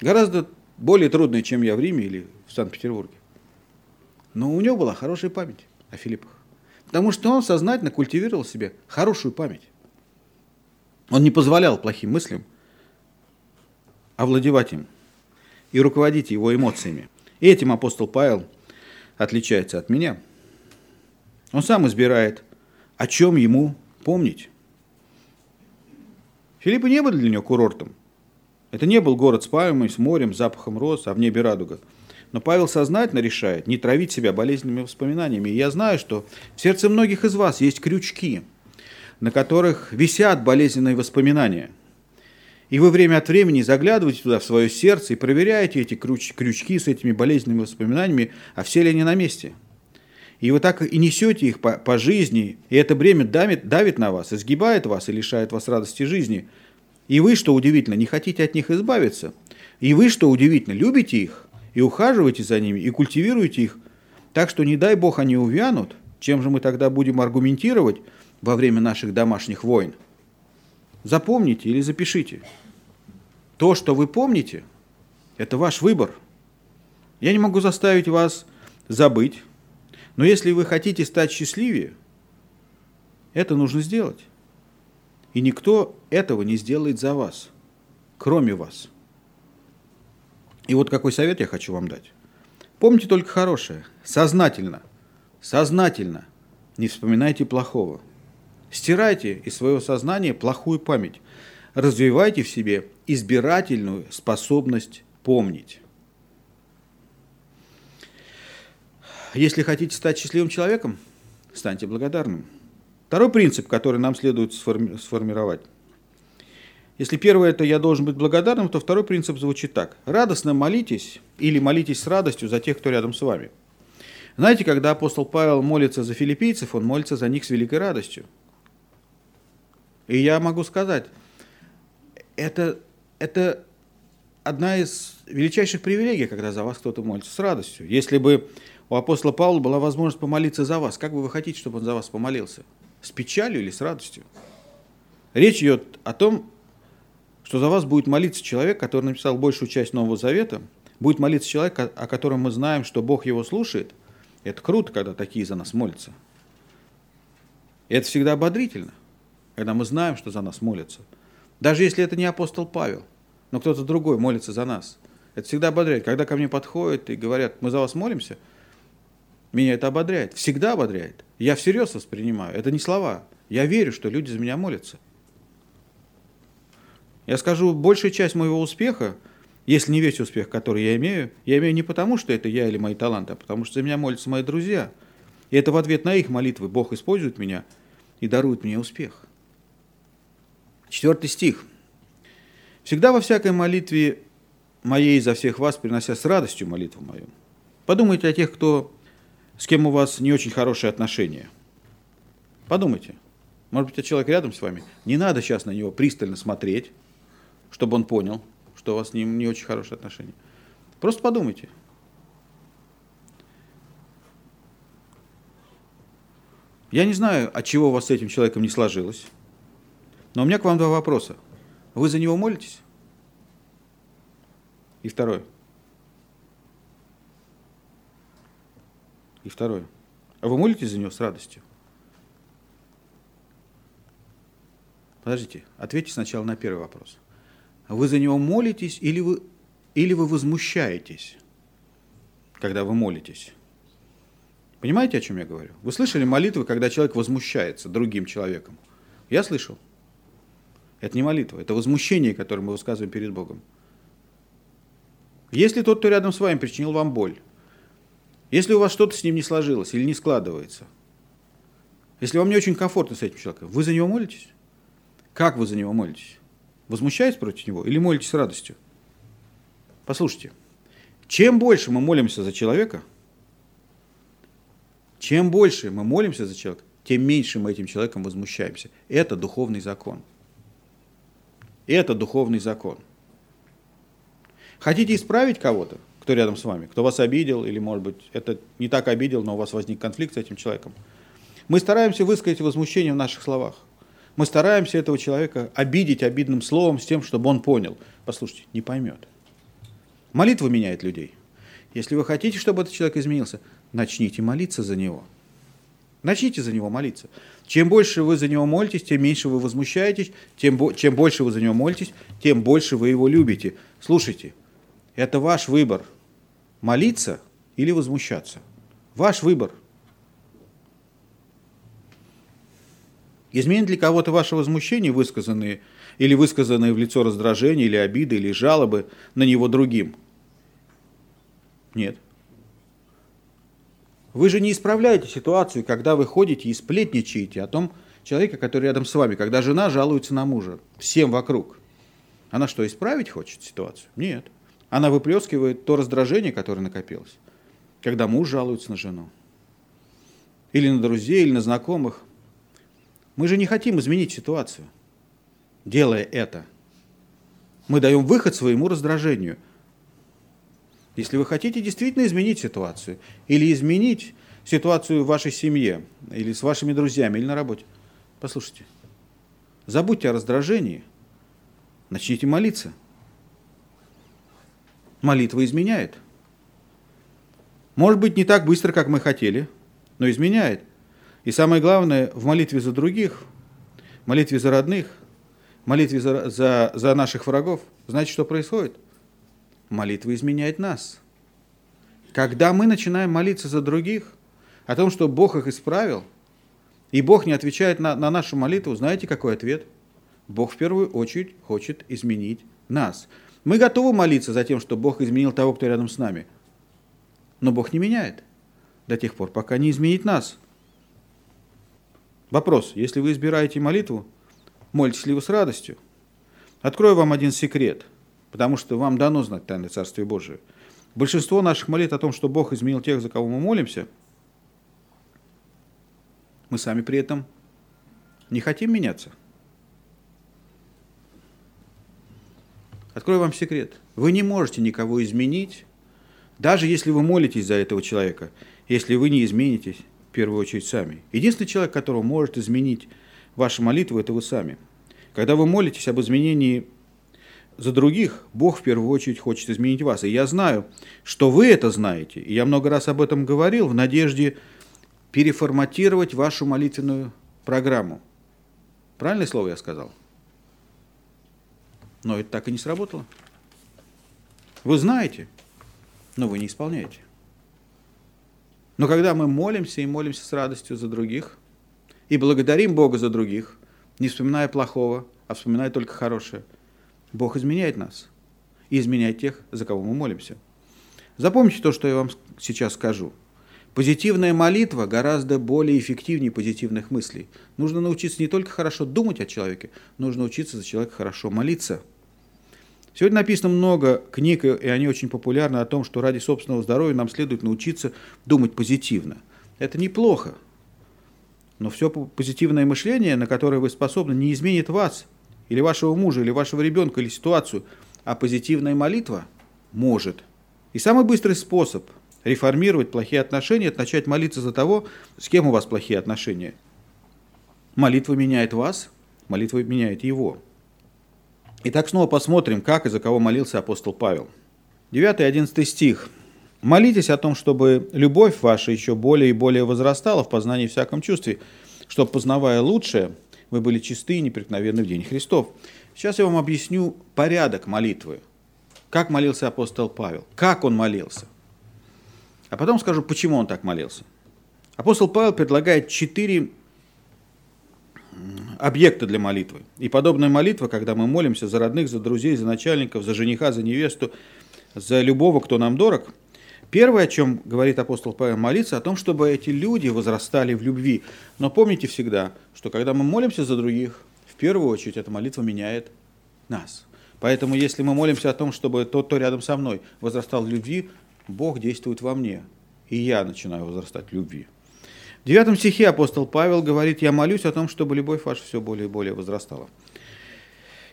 Гораздо более трудное, чем я в Риме или в Санкт-Петербурге. Но у него была хорошая память о Филиппах. Потому что он сознательно культивировал себе хорошую память. Он не позволял плохим мыслям овладевать им и руководить его эмоциями. И этим апостол Павел отличается от меня. Он сам избирает, о чем ему помнить. Филиппы не были для него курортом. Это не был город с пальмой, с морем, с запахом роз, а в небе радуга. Но Павел сознательно решает не травить себя болезненными воспоминаниями. И я знаю, что в сердце многих из вас есть крючки, на которых висят болезненные воспоминания – и вы время от времени заглядываете туда, в свое сердце, и проверяете эти крюч крючки с этими болезненными воспоминаниями, а все ли они на месте. И вы так и несете их по, по жизни, и это бремя давит, давит на вас, изгибает вас и лишает вас радости жизни. И вы, что удивительно, не хотите от них избавиться. И вы, что удивительно, любите их, и ухаживаете за ними, и культивируете их. Так что, не дай Бог, они увянут, чем же мы тогда будем аргументировать во время наших домашних войн? Запомните или запишите. То, что вы помните, это ваш выбор. Я не могу заставить вас забыть, но если вы хотите стать счастливее, Это нужно сделать. И никто этого не сделает за вас, кроме вас. И вот какой совет я хочу вам дать. Помните только хорошее. Сознательно, сознательно не вспоминайте плохого. Стирайте из своего сознания плохую память. Развивайте в себе избирательную способность помнить. Если хотите стать счастливым человеком, станьте благодарным. Второй принцип, который нам следует сформи- сформировать. Если первое это я должен быть благодарным, то второй принцип звучит так. Радостно молитесь или молитесь с радостью за тех, кто рядом с вами. Знаете, когда апостол Павел молится за филиппийцев, он молится за них с великой радостью. И я могу сказать, это, это одна из величайших привилегий, когда за вас кто-то молится с радостью. Если бы у апостола Павла была возможность помолиться за вас, как бы вы хотите, чтобы он за вас помолился? С печалью или с радостью? Речь идет о том, что за вас будет молиться человек, который написал большую часть Нового Завета, будет молиться человек, о котором мы знаем, что Бог его слушает. Это круто, когда такие за нас молятся. Это всегда ободрительно, когда мы знаем, что за нас молятся. Даже если это не апостол Павел, но кто-то другой молится за нас. Это всегда ободряет. Когда ко мне подходят и говорят, мы за вас молимся, меня это ободряет. Всегда ободряет. Я всерьез воспринимаю. Это не слова. Я верю, что люди за меня молятся. Я скажу, большая часть моего успеха, если не весь успех, который я имею, я имею не потому, что это я или мои таланты, а потому что за меня молятся мои друзья. И это в ответ на их молитвы Бог использует меня и дарует мне успех. Четвертый стих. «Всегда во всякой молитве моей за всех вас, принося с радостью молитву мою». Подумайте о тех, кто с кем у вас не очень хорошие отношения. Подумайте. Может быть, человек рядом с вами. Не надо сейчас на него пристально смотреть, чтобы он понял, что у вас с ним не очень хорошие отношения. Просто подумайте. Я не знаю, от чего у вас с этим человеком не сложилось, но у меня к вам два вопроса. Вы за него молитесь? И второе – И второе. А вы молитесь за него с радостью? Подождите, ответьте сначала на первый вопрос. Вы за него молитесь или вы, или вы возмущаетесь, когда вы молитесь? Понимаете, о чем я говорю? Вы слышали молитвы, когда человек возмущается другим человеком? Я слышал. Это не молитва, это возмущение, которое мы высказываем перед Богом. Если тот, кто рядом с вами, причинил вам боль, если у вас что-то с ним не сложилось или не складывается, если вам не очень комфортно с этим человеком, вы за него молитесь? Как вы за него молитесь? Возмущаетесь против него или молитесь с радостью? Послушайте, чем больше мы молимся за человека, чем больше мы молимся за человека, тем меньше мы этим человеком возмущаемся. Это духовный закон. Это духовный закон. Хотите исправить кого-то? кто рядом с вами, кто вас обидел, или, может быть, это не так обидел, но у вас возник конфликт с этим человеком. Мы стараемся высказать возмущение в наших словах. Мы стараемся этого человека обидеть обидным словом с тем, чтобы он понял. Послушайте, не поймет. Молитва меняет людей. Если вы хотите, чтобы этот человек изменился, начните молиться за него. Начните за него молиться. Чем больше вы за него молитесь, тем меньше вы возмущаетесь, тем, чем больше вы за него молитесь, тем больше вы его любите. Слушайте, это ваш выбор – молиться или возмущаться. Ваш выбор. Изменит ли кого-то ваше возмущение, высказанные или высказанные в лицо раздражения, или обиды, или жалобы на него другим? Нет. Вы же не исправляете ситуацию, когда вы ходите и сплетничаете о том человеке, который рядом с вами, когда жена жалуется на мужа, всем вокруг. Она что, исправить хочет ситуацию? Нет. Она выплескивает то раздражение, которое накопилось, когда муж жалуется на жену. Или на друзей, или на знакомых. Мы же не хотим изменить ситуацию, делая это. Мы даем выход своему раздражению. Если вы хотите действительно изменить ситуацию, или изменить ситуацию в вашей семье, или с вашими друзьями, или на работе, послушайте, забудьте о раздражении, начните молиться – молитва изменяет. Может быть, не так быстро, как мы хотели, но изменяет. И самое главное, в молитве за других, молитве за родных, молитве за, за, за наших врагов, знаете, что происходит? Молитва изменяет нас. Когда мы начинаем молиться за других, о том, что Бог их исправил, и Бог не отвечает на, на нашу молитву, знаете, какой ответ? Бог в первую очередь хочет изменить нас. Мы готовы молиться за тем, что Бог изменил того, кто рядом с нами. Но Бог не меняет до тех пор, пока не изменит нас. Вопрос, если вы избираете молитву, молитесь ли вы с радостью? Открою вам один секрет, потому что вам дано знать тайны Царствия Божие. Большинство наших молитв о том, что Бог изменил тех, за кого мы молимся, мы сами при этом не хотим меняться. Открою вам секрет. Вы не можете никого изменить, даже если вы молитесь за этого человека, если вы не изменитесь, в первую очередь, сами. Единственный человек, которого может изменить вашу молитву, это вы сами. Когда вы молитесь об изменении за других, Бог в первую очередь хочет изменить вас. И я знаю, что вы это знаете. И я много раз об этом говорил в надежде переформатировать вашу молитвенную программу. Правильное слово я сказал? Но это так и не сработало. Вы знаете, но вы не исполняете. Но когда мы молимся и молимся с радостью за других, и благодарим Бога за других, не вспоминая плохого, а вспоминая только хорошее, Бог изменяет нас и изменяет тех, за кого мы молимся. Запомните то, что я вам сейчас скажу. Позитивная молитва гораздо более эффективнее позитивных мыслей. Нужно научиться не только хорошо думать о человеке, нужно учиться за человека хорошо молиться. Сегодня написано много книг, и они очень популярны о том, что ради собственного здоровья нам следует научиться думать позитивно. Это неплохо. Но все позитивное мышление, на которое вы способны, не изменит вас, или вашего мужа, или вашего ребенка, или ситуацию. А позитивная молитва может. И самый быстрый способ реформировать плохие отношения – это начать молиться за того, с кем у вас плохие отношения. Молитва меняет вас, молитва меняет его. Итак, снова посмотрим, как и за кого молился апостол Павел. 9 и 11 стих. «Молитесь о том, чтобы любовь ваша еще более и более возрастала в познании всяком чувстве, чтобы, познавая лучшее, вы были чисты и непреткновенны в день Христов». Сейчас я вам объясню порядок молитвы. Как молился апостол Павел, как он молился. А потом скажу, почему он так молился. Апостол Павел предлагает четыре объекта для молитвы. И подобная молитва, когда мы молимся за родных, за друзей, за начальников, за жениха, за невесту, за любого, кто нам дорог, первое, о чем говорит апостол Павел, молиться о том, чтобы эти люди возрастали в любви. Но помните всегда, что когда мы молимся за других, в первую очередь эта молитва меняет нас. Поэтому если мы молимся о том, чтобы тот, кто рядом со мной, возрастал в любви, Бог действует во мне, и я начинаю возрастать в любви. В девятом стихе апостол Павел говорит, я молюсь о том, чтобы любовь ваша все более и более возрастала.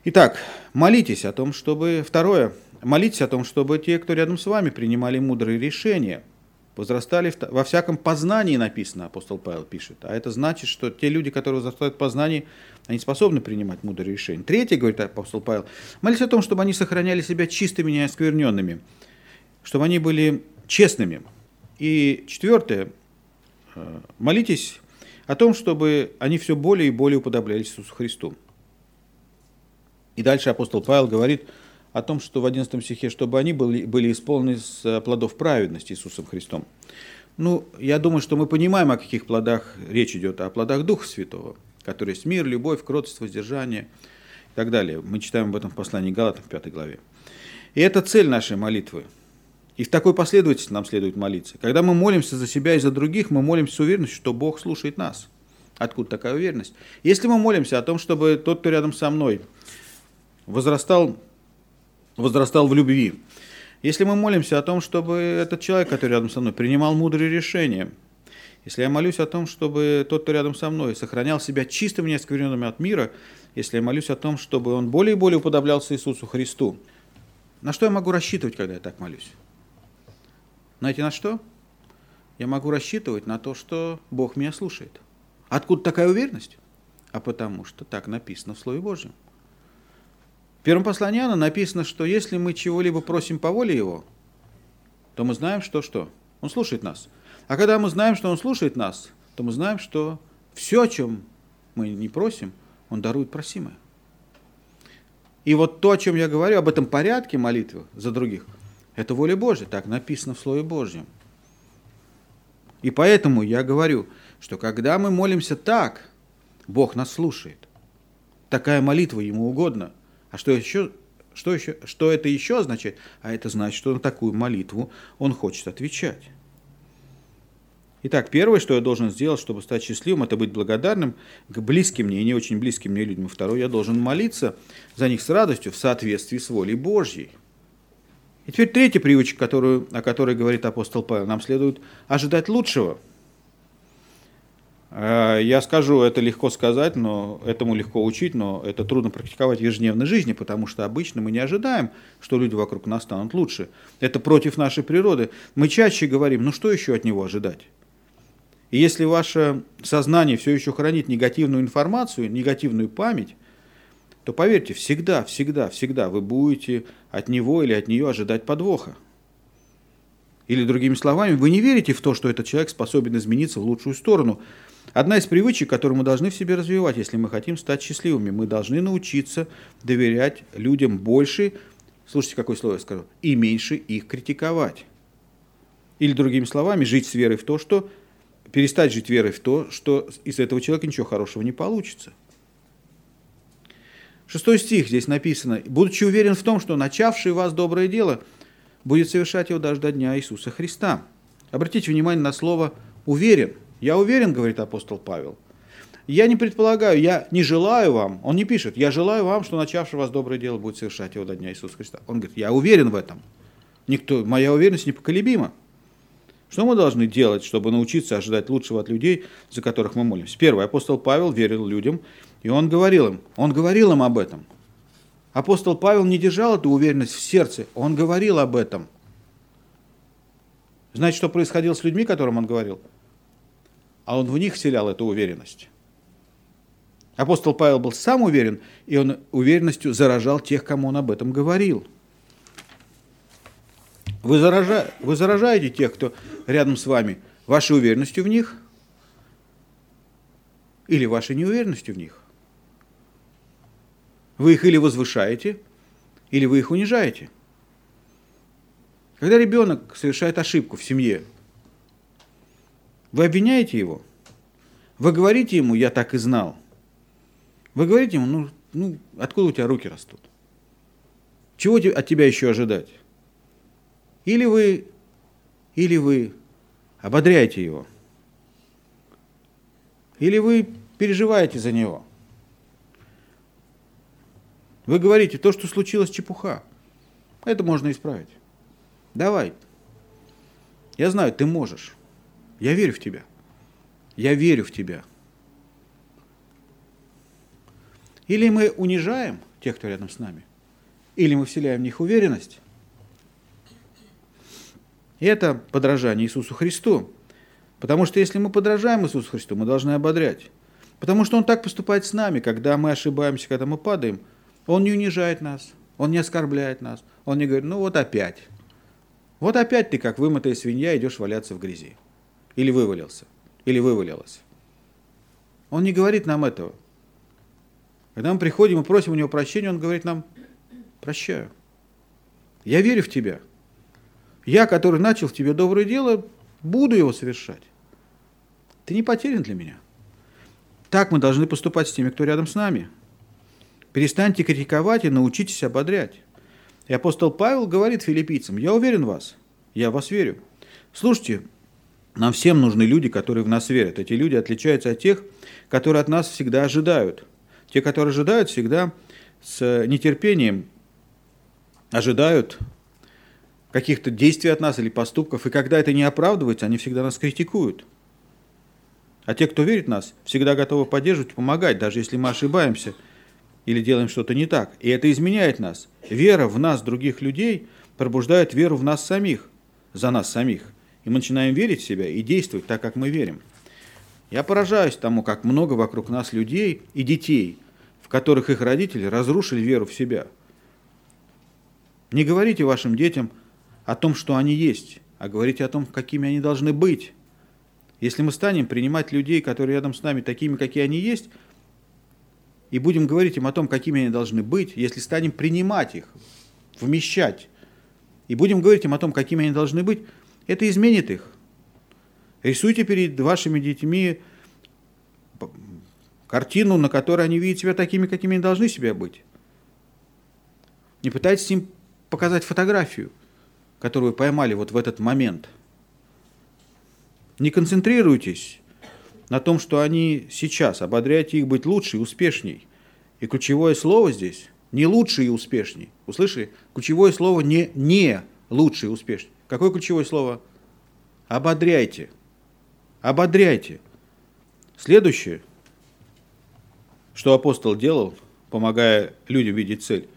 Итак, молитесь о том, чтобы... Второе, молитесь о том, чтобы те, кто рядом с вами, принимали мудрые решения, возрастали во всяком познании, написано, апостол Павел пишет. А это значит, что те люди, которые возрастают в познании, они способны принимать мудрые решения. Третье, говорит апостол Павел, молитесь о том, чтобы они сохраняли себя чистыми, не оскверненными, чтобы они были честными. И четвертое, Э, молитесь о том, чтобы они все более и более уподоблялись Иисусу Христу. И дальше апостол Павел говорит о том, что в 11 стихе, чтобы они были, были исполнены с э, плодов праведности Иисусом Христом. Ну, я думаю, что мы понимаем, о каких плодах речь идет, о плодах Духа Святого, которые есть мир, любовь, кротость, воздержание и так далее. Мы читаем об этом в послании Галатам в 5 главе. И это цель нашей молитвы – и в такой последовательности нам следует молиться. Когда мы молимся за себя и за других, мы молимся с уверенностью, что Бог слушает нас. Откуда такая уверенность? Если мы молимся о том, чтобы тот, кто рядом со мной, возрастал, возрастал в любви, если мы молимся о том, чтобы этот человек, который рядом со мной, принимал мудрые решения, если я молюсь о том, чтобы тот, кто рядом со мной, сохранял себя чистым, неоскверненным от мира, если я молюсь о том, чтобы он более и более уподоблялся Иисусу Христу, на что я могу рассчитывать, когда я так молюсь? Знаете на что? Я могу рассчитывать на то, что Бог меня слушает. Откуда такая уверенность? А потому что так написано в Слове Божьем. Первом послании Иоанна написано, что если мы чего-либо просим по воле Его, то мы знаем, что что? Он слушает нас. А когда мы знаем, что Он слушает нас, то мы знаем, что все, о чем мы не просим, Он дарует просимое. И вот то, о чем я говорю, об этом порядке молитвы за других, это воля Божья, так написано в Слове Божьем. И поэтому я говорю, что когда мы молимся так, Бог нас слушает. Такая молитва Ему угодна. А что еще, что, еще, что это еще означает? А это значит, что на такую молитву Он хочет отвечать. Итак, первое, что я должен сделать, чтобы стать счастливым, это быть благодарным к близким мне и не очень близким мне людям. Второе, я должен молиться за них с радостью в соответствии с волей Божьей. И теперь третья привычка, которую, о которой говорит апостол Павел. Нам следует ожидать лучшего. Э, я скажу, это легко сказать, но этому легко учить, но это трудно практиковать в ежедневной жизни, потому что обычно мы не ожидаем, что люди вокруг нас станут лучше. Это против нашей природы. Мы чаще говорим, ну что еще от него ожидать? И если ваше сознание все еще хранит негативную информацию, негативную память, то поверьте, всегда, всегда, всегда вы будете от него или от нее ожидать подвоха. Или другими словами, вы не верите в то, что этот человек способен измениться в лучшую сторону. Одна из привычек, которую мы должны в себе развивать, если мы хотим стать счастливыми, мы должны научиться доверять людям больше, слушайте, какое слово я скажу, и меньше их критиковать. Или другими словами, жить с верой в то, что перестать жить верой в то, что из этого человека ничего хорошего не получится. Шестой стих здесь написано. «Будучи уверен в том, что начавший вас доброе дело будет совершать его даже до дня Иисуса Христа». Обратите внимание на слово «уверен». Я уверен, говорит апостол Павел. Я не предполагаю, я не желаю вам, он не пишет, я желаю вам, что начавший вас доброе дело будет совершать его до дня Иисуса Христа. Он говорит, я уверен в этом. Никто, моя уверенность непоколебима. Что мы должны делать, чтобы научиться ожидать лучшего от людей, за которых мы молимся? Первое. Апостол Павел верил людям, и он говорил им, он говорил им об этом. Апостол Павел не держал эту уверенность в сердце, он говорил об этом. Знаете, что происходило с людьми, которым он говорил? А он в них вселял эту уверенность. Апостол Павел был сам уверен, и он уверенностью заражал тех, кому он об этом говорил – вы, заража... вы заражаете тех, кто рядом с вами, вашей уверенностью в них или вашей неуверенностью в них. Вы их или возвышаете, или вы их унижаете. Когда ребенок совершает ошибку в семье, вы обвиняете его. Вы говорите ему, я так и знал. Вы говорите ему, ну, ну откуда у тебя руки растут? Чего от тебя еще ожидать? Или вы, или вы ободряете его, или вы переживаете за него. Вы говорите, то, что случилось, чепуха. Это можно исправить. Давай. Я знаю, ты можешь. Я верю в тебя. Я верю в тебя. Или мы унижаем тех, кто рядом с нами, или мы вселяем в них уверенность, это подражание Иисусу Христу. Потому что если мы подражаем Иисусу Христу, мы должны ободрять. Потому что Он так поступает с нами, когда мы ошибаемся, когда мы падаем. Он не унижает нас, Он не оскорбляет нас. Он не говорит, ну вот опять. Вот опять ты, как вымытая свинья, идешь валяться в грязи. Или вывалился, или вывалилась. Он не говорит нам этого. Когда мы приходим и просим у него прощения, он говорит нам, прощаю. Я верю в тебя. Я, который начал в тебе доброе дело, буду его совершать. Ты не потерян для меня. Так мы должны поступать с теми, кто рядом с нами. Перестаньте критиковать и научитесь ободрять. И апостол Павел говорит филиппийцам, я уверен в вас, я в вас верю. Слушайте, нам всем нужны люди, которые в нас верят. Эти люди отличаются от тех, которые от нас всегда ожидают. Те, которые ожидают, всегда с нетерпением ожидают каких-то действий от нас или поступков, и когда это не оправдывается, они всегда нас критикуют. А те, кто верит в нас, всегда готовы поддерживать, помогать, даже если мы ошибаемся или делаем что-то не так. И это изменяет нас. Вера в нас, других людей, пробуждает веру в нас самих, за нас самих. И мы начинаем верить в себя и действовать так, как мы верим. Я поражаюсь тому, как много вокруг нас людей и детей, в которых их родители разрушили веру в себя. Не говорите вашим детям – о том, что они есть, а говорите о том, какими они должны быть. Если мы станем принимать людей, которые рядом с нами, такими, какие они есть, и будем говорить им о том, какими они должны быть, если станем принимать их, вмещать, и будем говорить им о том, какими они должны быть, это изменит их. Рисуйте перед вашими детьми картину, на которой они видят себя такими, какими они должны себя быть. Не пытайтесь им показать фотографию, которую вы поймали вот в этот момент. Не концентрируйтесь на том, что они сейчас, ободряйте их быть лучше и успешней. И ключевое слово здесь не лучше и успешней. Услышали? Ключевое слово не не лучше и успешней. Какое ключевое слово? Ободряйте. Ободряйте. Следующее, что апостол делал, помогая людям видеть цель,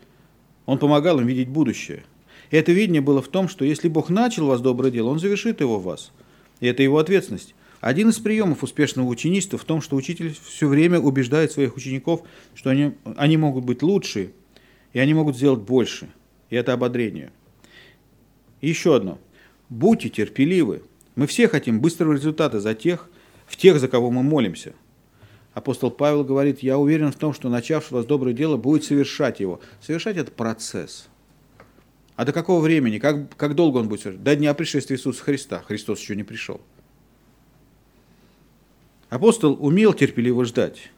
он помогал им видеть будущее. И это видение было в том, что если Бог начал у вас доброе дело, Он завершит его в вас. И это его ответственность. Один из приемов успешного ученичества в том, что учитель все время убеждает своих учеников, что они, они могут быть лучше, и они могут сделать больше. И это ободрение. Еще одно. Будьте терпеливы. Мы все хотим быстрого результата за тех, в тех, за кого мы молимся. Апостол Павел говорит, я уверен в том, что начавший вас доброе дело будет совершать его. Совершать это процесс. А до какого времени? Как, как долго он будет совершать? До дня пришествия Иисуса Христа. Христос еще не пришел. Апостол умел терпеливо ждать.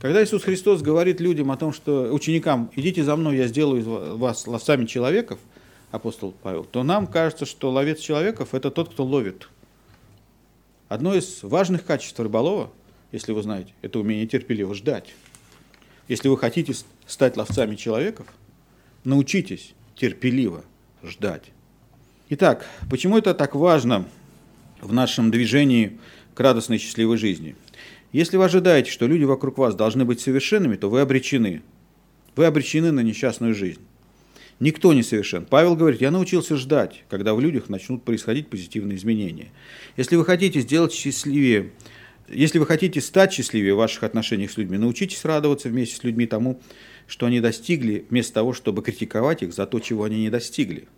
Когда Иисус Христос говорит людям о том, что ученикам, идите за мной, я сделаю из вас ловцами человеков, апостол Павел, то нам кажется, что ловец человеков – это тот, кто ловит. Одно из важных качеств рыболова, если вы знаете, это умение терпеливо ждать. Если вы хотите стать ловцами человеков, научитесь терпеливо ждать. Итак, почему это так важно в нашем движении к радостной счастливой жизни. Если вы ожидаете, что люди вокруг вас должны быть совершенными, то вы обречены. Вы обречены на несчастную жизнь. Никто не совершен. Павел говорит, я научился ждать, когда в людях начнут происходить позитивные изменения. Если вы хотите сделать счастливее, если вы хотите стать счастливее в ваших отношениях с людьми, научитесь радоваться вместе с людьми тому, что они достигли, вместо того, чтобы критиковать их за то, чего они не достигли.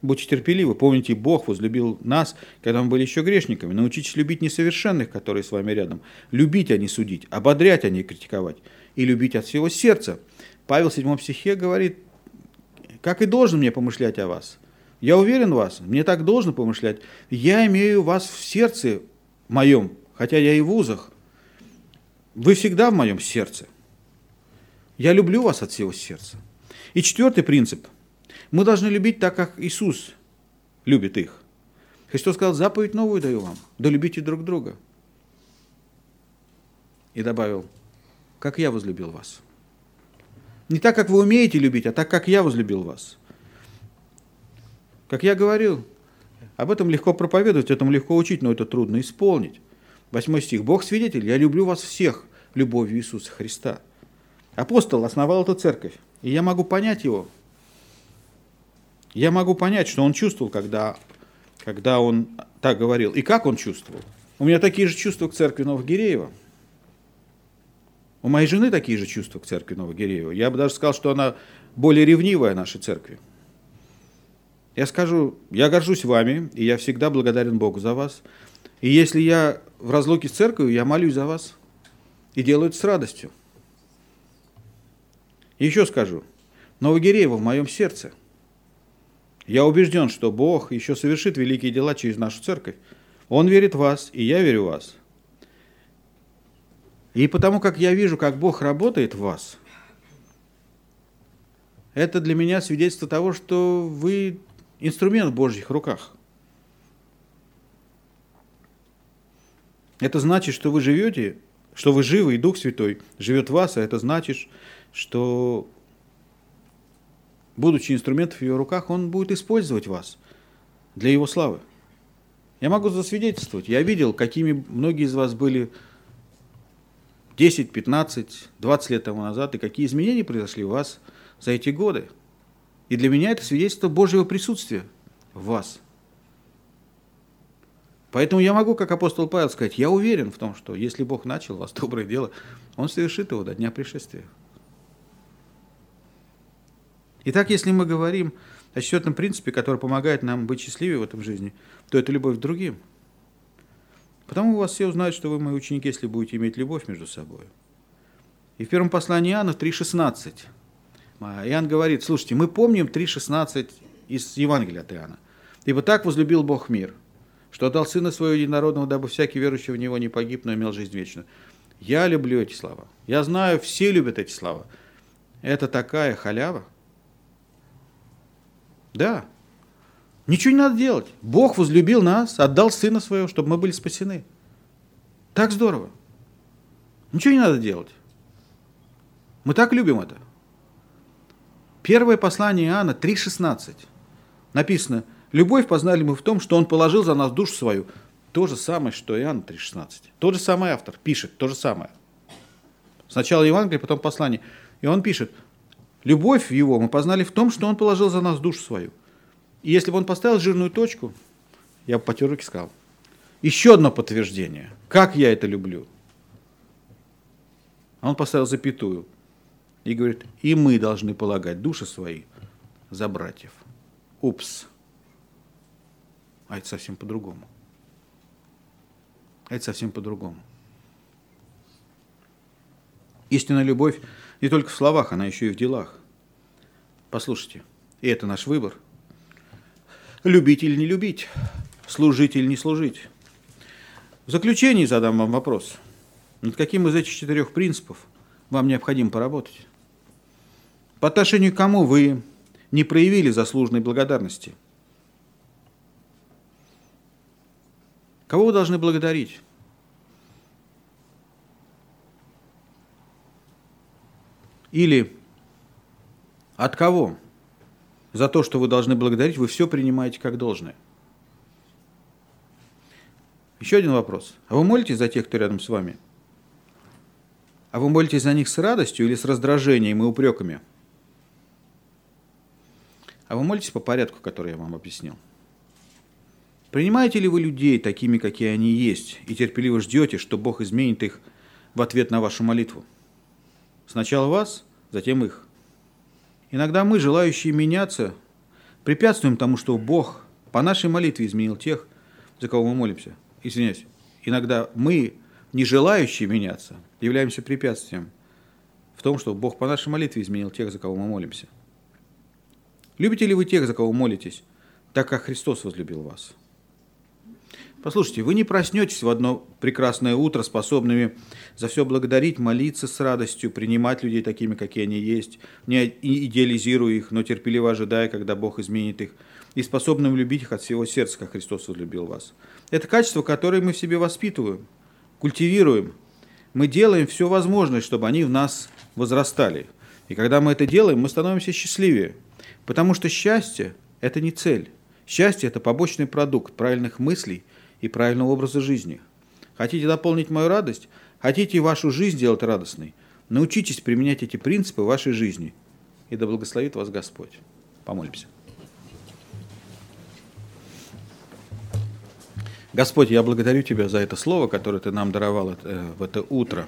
Будьте терпеливы, помните, Бог возлюбил нас, когда мы были еще грешниками. Научитесь любить несовершенных, которые с вами рядом. Любить, а не судить, ободрять, а не критиковать. И любить от всего сердца. Павел в 7 стихе говорит, как и должен мне помышлять о вас. Я уверен в вас, мне так должно помышлять. Я имею вас в сердце моем, хотя я и в узах. Вы всегда в моем сердце. Я люблю вас от всего сердца. И четвертый принцип – мы должны любить так, как Иисус любит их. Христос сказал, заповедь новую даю вам, да любите друг друга. И добавил, как я возлюбил вас. Не так, как вы умеете любить, а так, как я возлюбил вас. Как я говорил, об этом легко проповедовать, этому легко учить, но это трудно исполнить. Восьмой стих. Бог свидетель, я люблю вас всех любовью Иисуса Христа. Апостол основал эту церковь, и я могу понять его, я могу понять, что он чувствовал, когда, когда он так говорил, и как он чувствовал. У меня такие же чувства к церкви Новогиреева. У моей жены такие же чувства к церкви Новогиреева. Я бы даже сказал, что она более ревнивая нашей церкви. Я скажу, я горжусь вами, и я всегда благодарен Богу за вас. И если я в разлуке с церковью, я молюсь за вас и делаю это с радостью. Еще скажу, Новогиреева в моем сердце – я убежден, что Бог еще совершит великие дела через нашу церковь. Он верит в вас, и я верю в вас. И потому как я вижу, как Бог работает в вас, это для меня свидетельство того, что вы инструмент в Божьих руках. Это значит, что вы живете, что вы живы, и Дух Святой живет в вас, а это значит, что будучи инструментом в его руках, он будет использовать вас для его славы. Я могу засвидетельствовать. Я видел, какими многие из вас были 10, 15, 20 лет тому назад, и какие изменения произошли у вас за эти годы. И для меня это свидетельство Божьего присутствия в вас. Поэтому я могу, как апостол Павел, сказать, я уверен в том, что если Бог начал у вас доброе дело, Он совершит его до дня пришествия. Итак, если мы говорим о четвертом принципе, который помогает нам быть счастливее в этом жизни, то это любовь к другим. Потому вас все узнают, что вы мои ученики, если будете иметь любовь между собой. И в первом послании Иоанна 3,16 а, Иоанн говорит, слушайте, мы помним 3,16 из Евангелия от Иоанна. «Ибо так возлюбил Бог мир, что отдал Сына Своего Единородного, дабы всякий верующий в Него не погиб, но имел жизнь вечную». Я люблю эти слова. Я знаю, все любят эти слова. Это такая халява. Да. Ничего не надо делать. Бог возлюбил нас, отдал Сына Своего, чтобы мы были спасены. Так здорово. Ничего не надо делать. Мы так любим это. Первое послание Иоанна 3,16. Написано, любовь познали мы в том, что Он положил за нас душу свою. То же самое, что Иоанн 3,16. Тот же самый автор пишет то же самое. Сначала Евангелие, потом послание. И он пишет, любовь его мы познали в том, что Он положил за нас душу свою. И если бы он поставил жирную точку, я бы потер руки сказал, еще одно подтверждение, как я это люблю. А он поставил запятую и говорит, и мы должны полагать души свои за братьев. Упс. А это совсем по-другому. Это совсем по-другому. Истинная любовь не только в словах, она еще и в делах. Послушайте, и это наш выбор. Любить или не любить, служить или не служить. В заключении задам вам вопрос. Над каким из этих четырех принципов вам необходимо поработать? По отношению к кому вы не проявили заслуженной благодарности? Кого вы должны благодарить? Или от кого? За то, что вы должны благодарить, вы все принимаете как должное. Еще один вопрос. А вы молитесь за тех, кто рядом с вами? А вы молитесь за них с радостью или с раздражением и упреками? А вы молитесь по порядку, который я вам объяснил? Принимаете ли вы людей такими, какие они есть, и терпеливо ждете, что Бог изменит их в ответ на вашу молитву? Сначала вас, затем их. Иногда мы, желающие меняться, препятствуем тому, что Бог по нашей молитве изменил тех, за кого мы молимся. Извиняюсь, иногда мы, не желающие меняться, являемся препятствием в том, что Бог по нашей молитве изменил тех, за кого мы молимся. Любите ли вы тех, за кого молитесь, так как Христос возлюбил вас? Послушайте, вы не проснетесь в одно прекрасное утро, способными за все благодарить, молиться с радостью, принимать людей такими, какие они есть, не идеализируя их, но терпеливо ожидая, когда Бог изменит их, и способным любить их от всего сердца, как Христос возлюбил вас. Это качество, которое мы в себе воспитываем, культивируем. Мы делаем все возможное, чтобы они в нас возрастали. И когда мы это делаем, мы становимся счастливее – Потому что счастье – это не цель. Счастье – это побочный продукт правильных мыслей и правильного образа жизни. Хотите дополнить мою радость? Хотите вашу жизнь сделать радостной? Научитесь применять эти принципы в вашей жизни. И да благословит вас Господь. Помолимся. Господь, я благодарю Тебя за это слово, которое Ты нам даровал э, в это утро.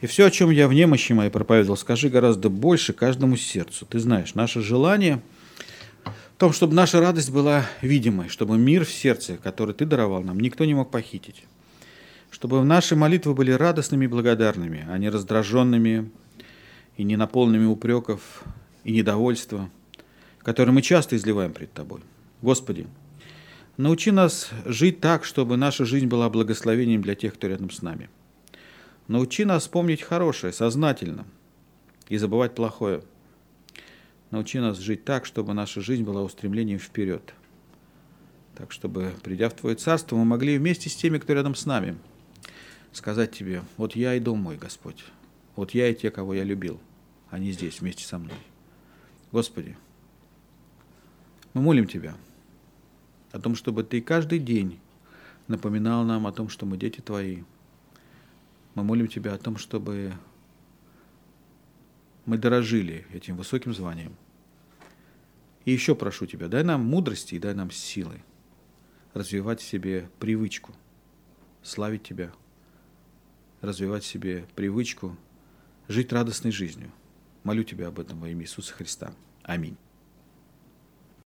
И все, о чем я в немощи моей проповедовал, скажи гораздо больше каждому сердцу. Ты знаешь, наше желание в том, чтобы наша радость была видимой, чтобы мир в сердце, который ты даровал нам, никто не мог похитить. Чтобы наши молитвы были радостными и благодарными, а не раздраженными и не наполненными упреков и недовольства, которые мы часто изливаем пред Тобой. Господи, научи нас жить так, чтобы наша жизнь была благословением для тех, кто рядом с нами – Научи нас помнить хорошее, сознательно, и забывать плохое. Научи нас жить так, чтобы наша жизнь была устремлением вперед. Так, чтобы, придя в Твое Царство, мы могли вместе с теми, кто рядом с нами, сказать Тебе, вот я и дом мой, Господь, вот я и те, кого я любил, они здесь вместе со мной. Господи, мы молим Тебя о том, чтобы Ты каждый день напоминал нам о том, что мы дети Твои, мы молим Тебя о том, чтобы мы дорожили этим высоким званием. И еще прошу Тебя, дай нам мудрости и дай нам силы развивать в себе привычку славить Тебя, развивать в себе привычку жить радостной жизнью. Молю Тебя об этом во имя Иисуса Христа. Аминь.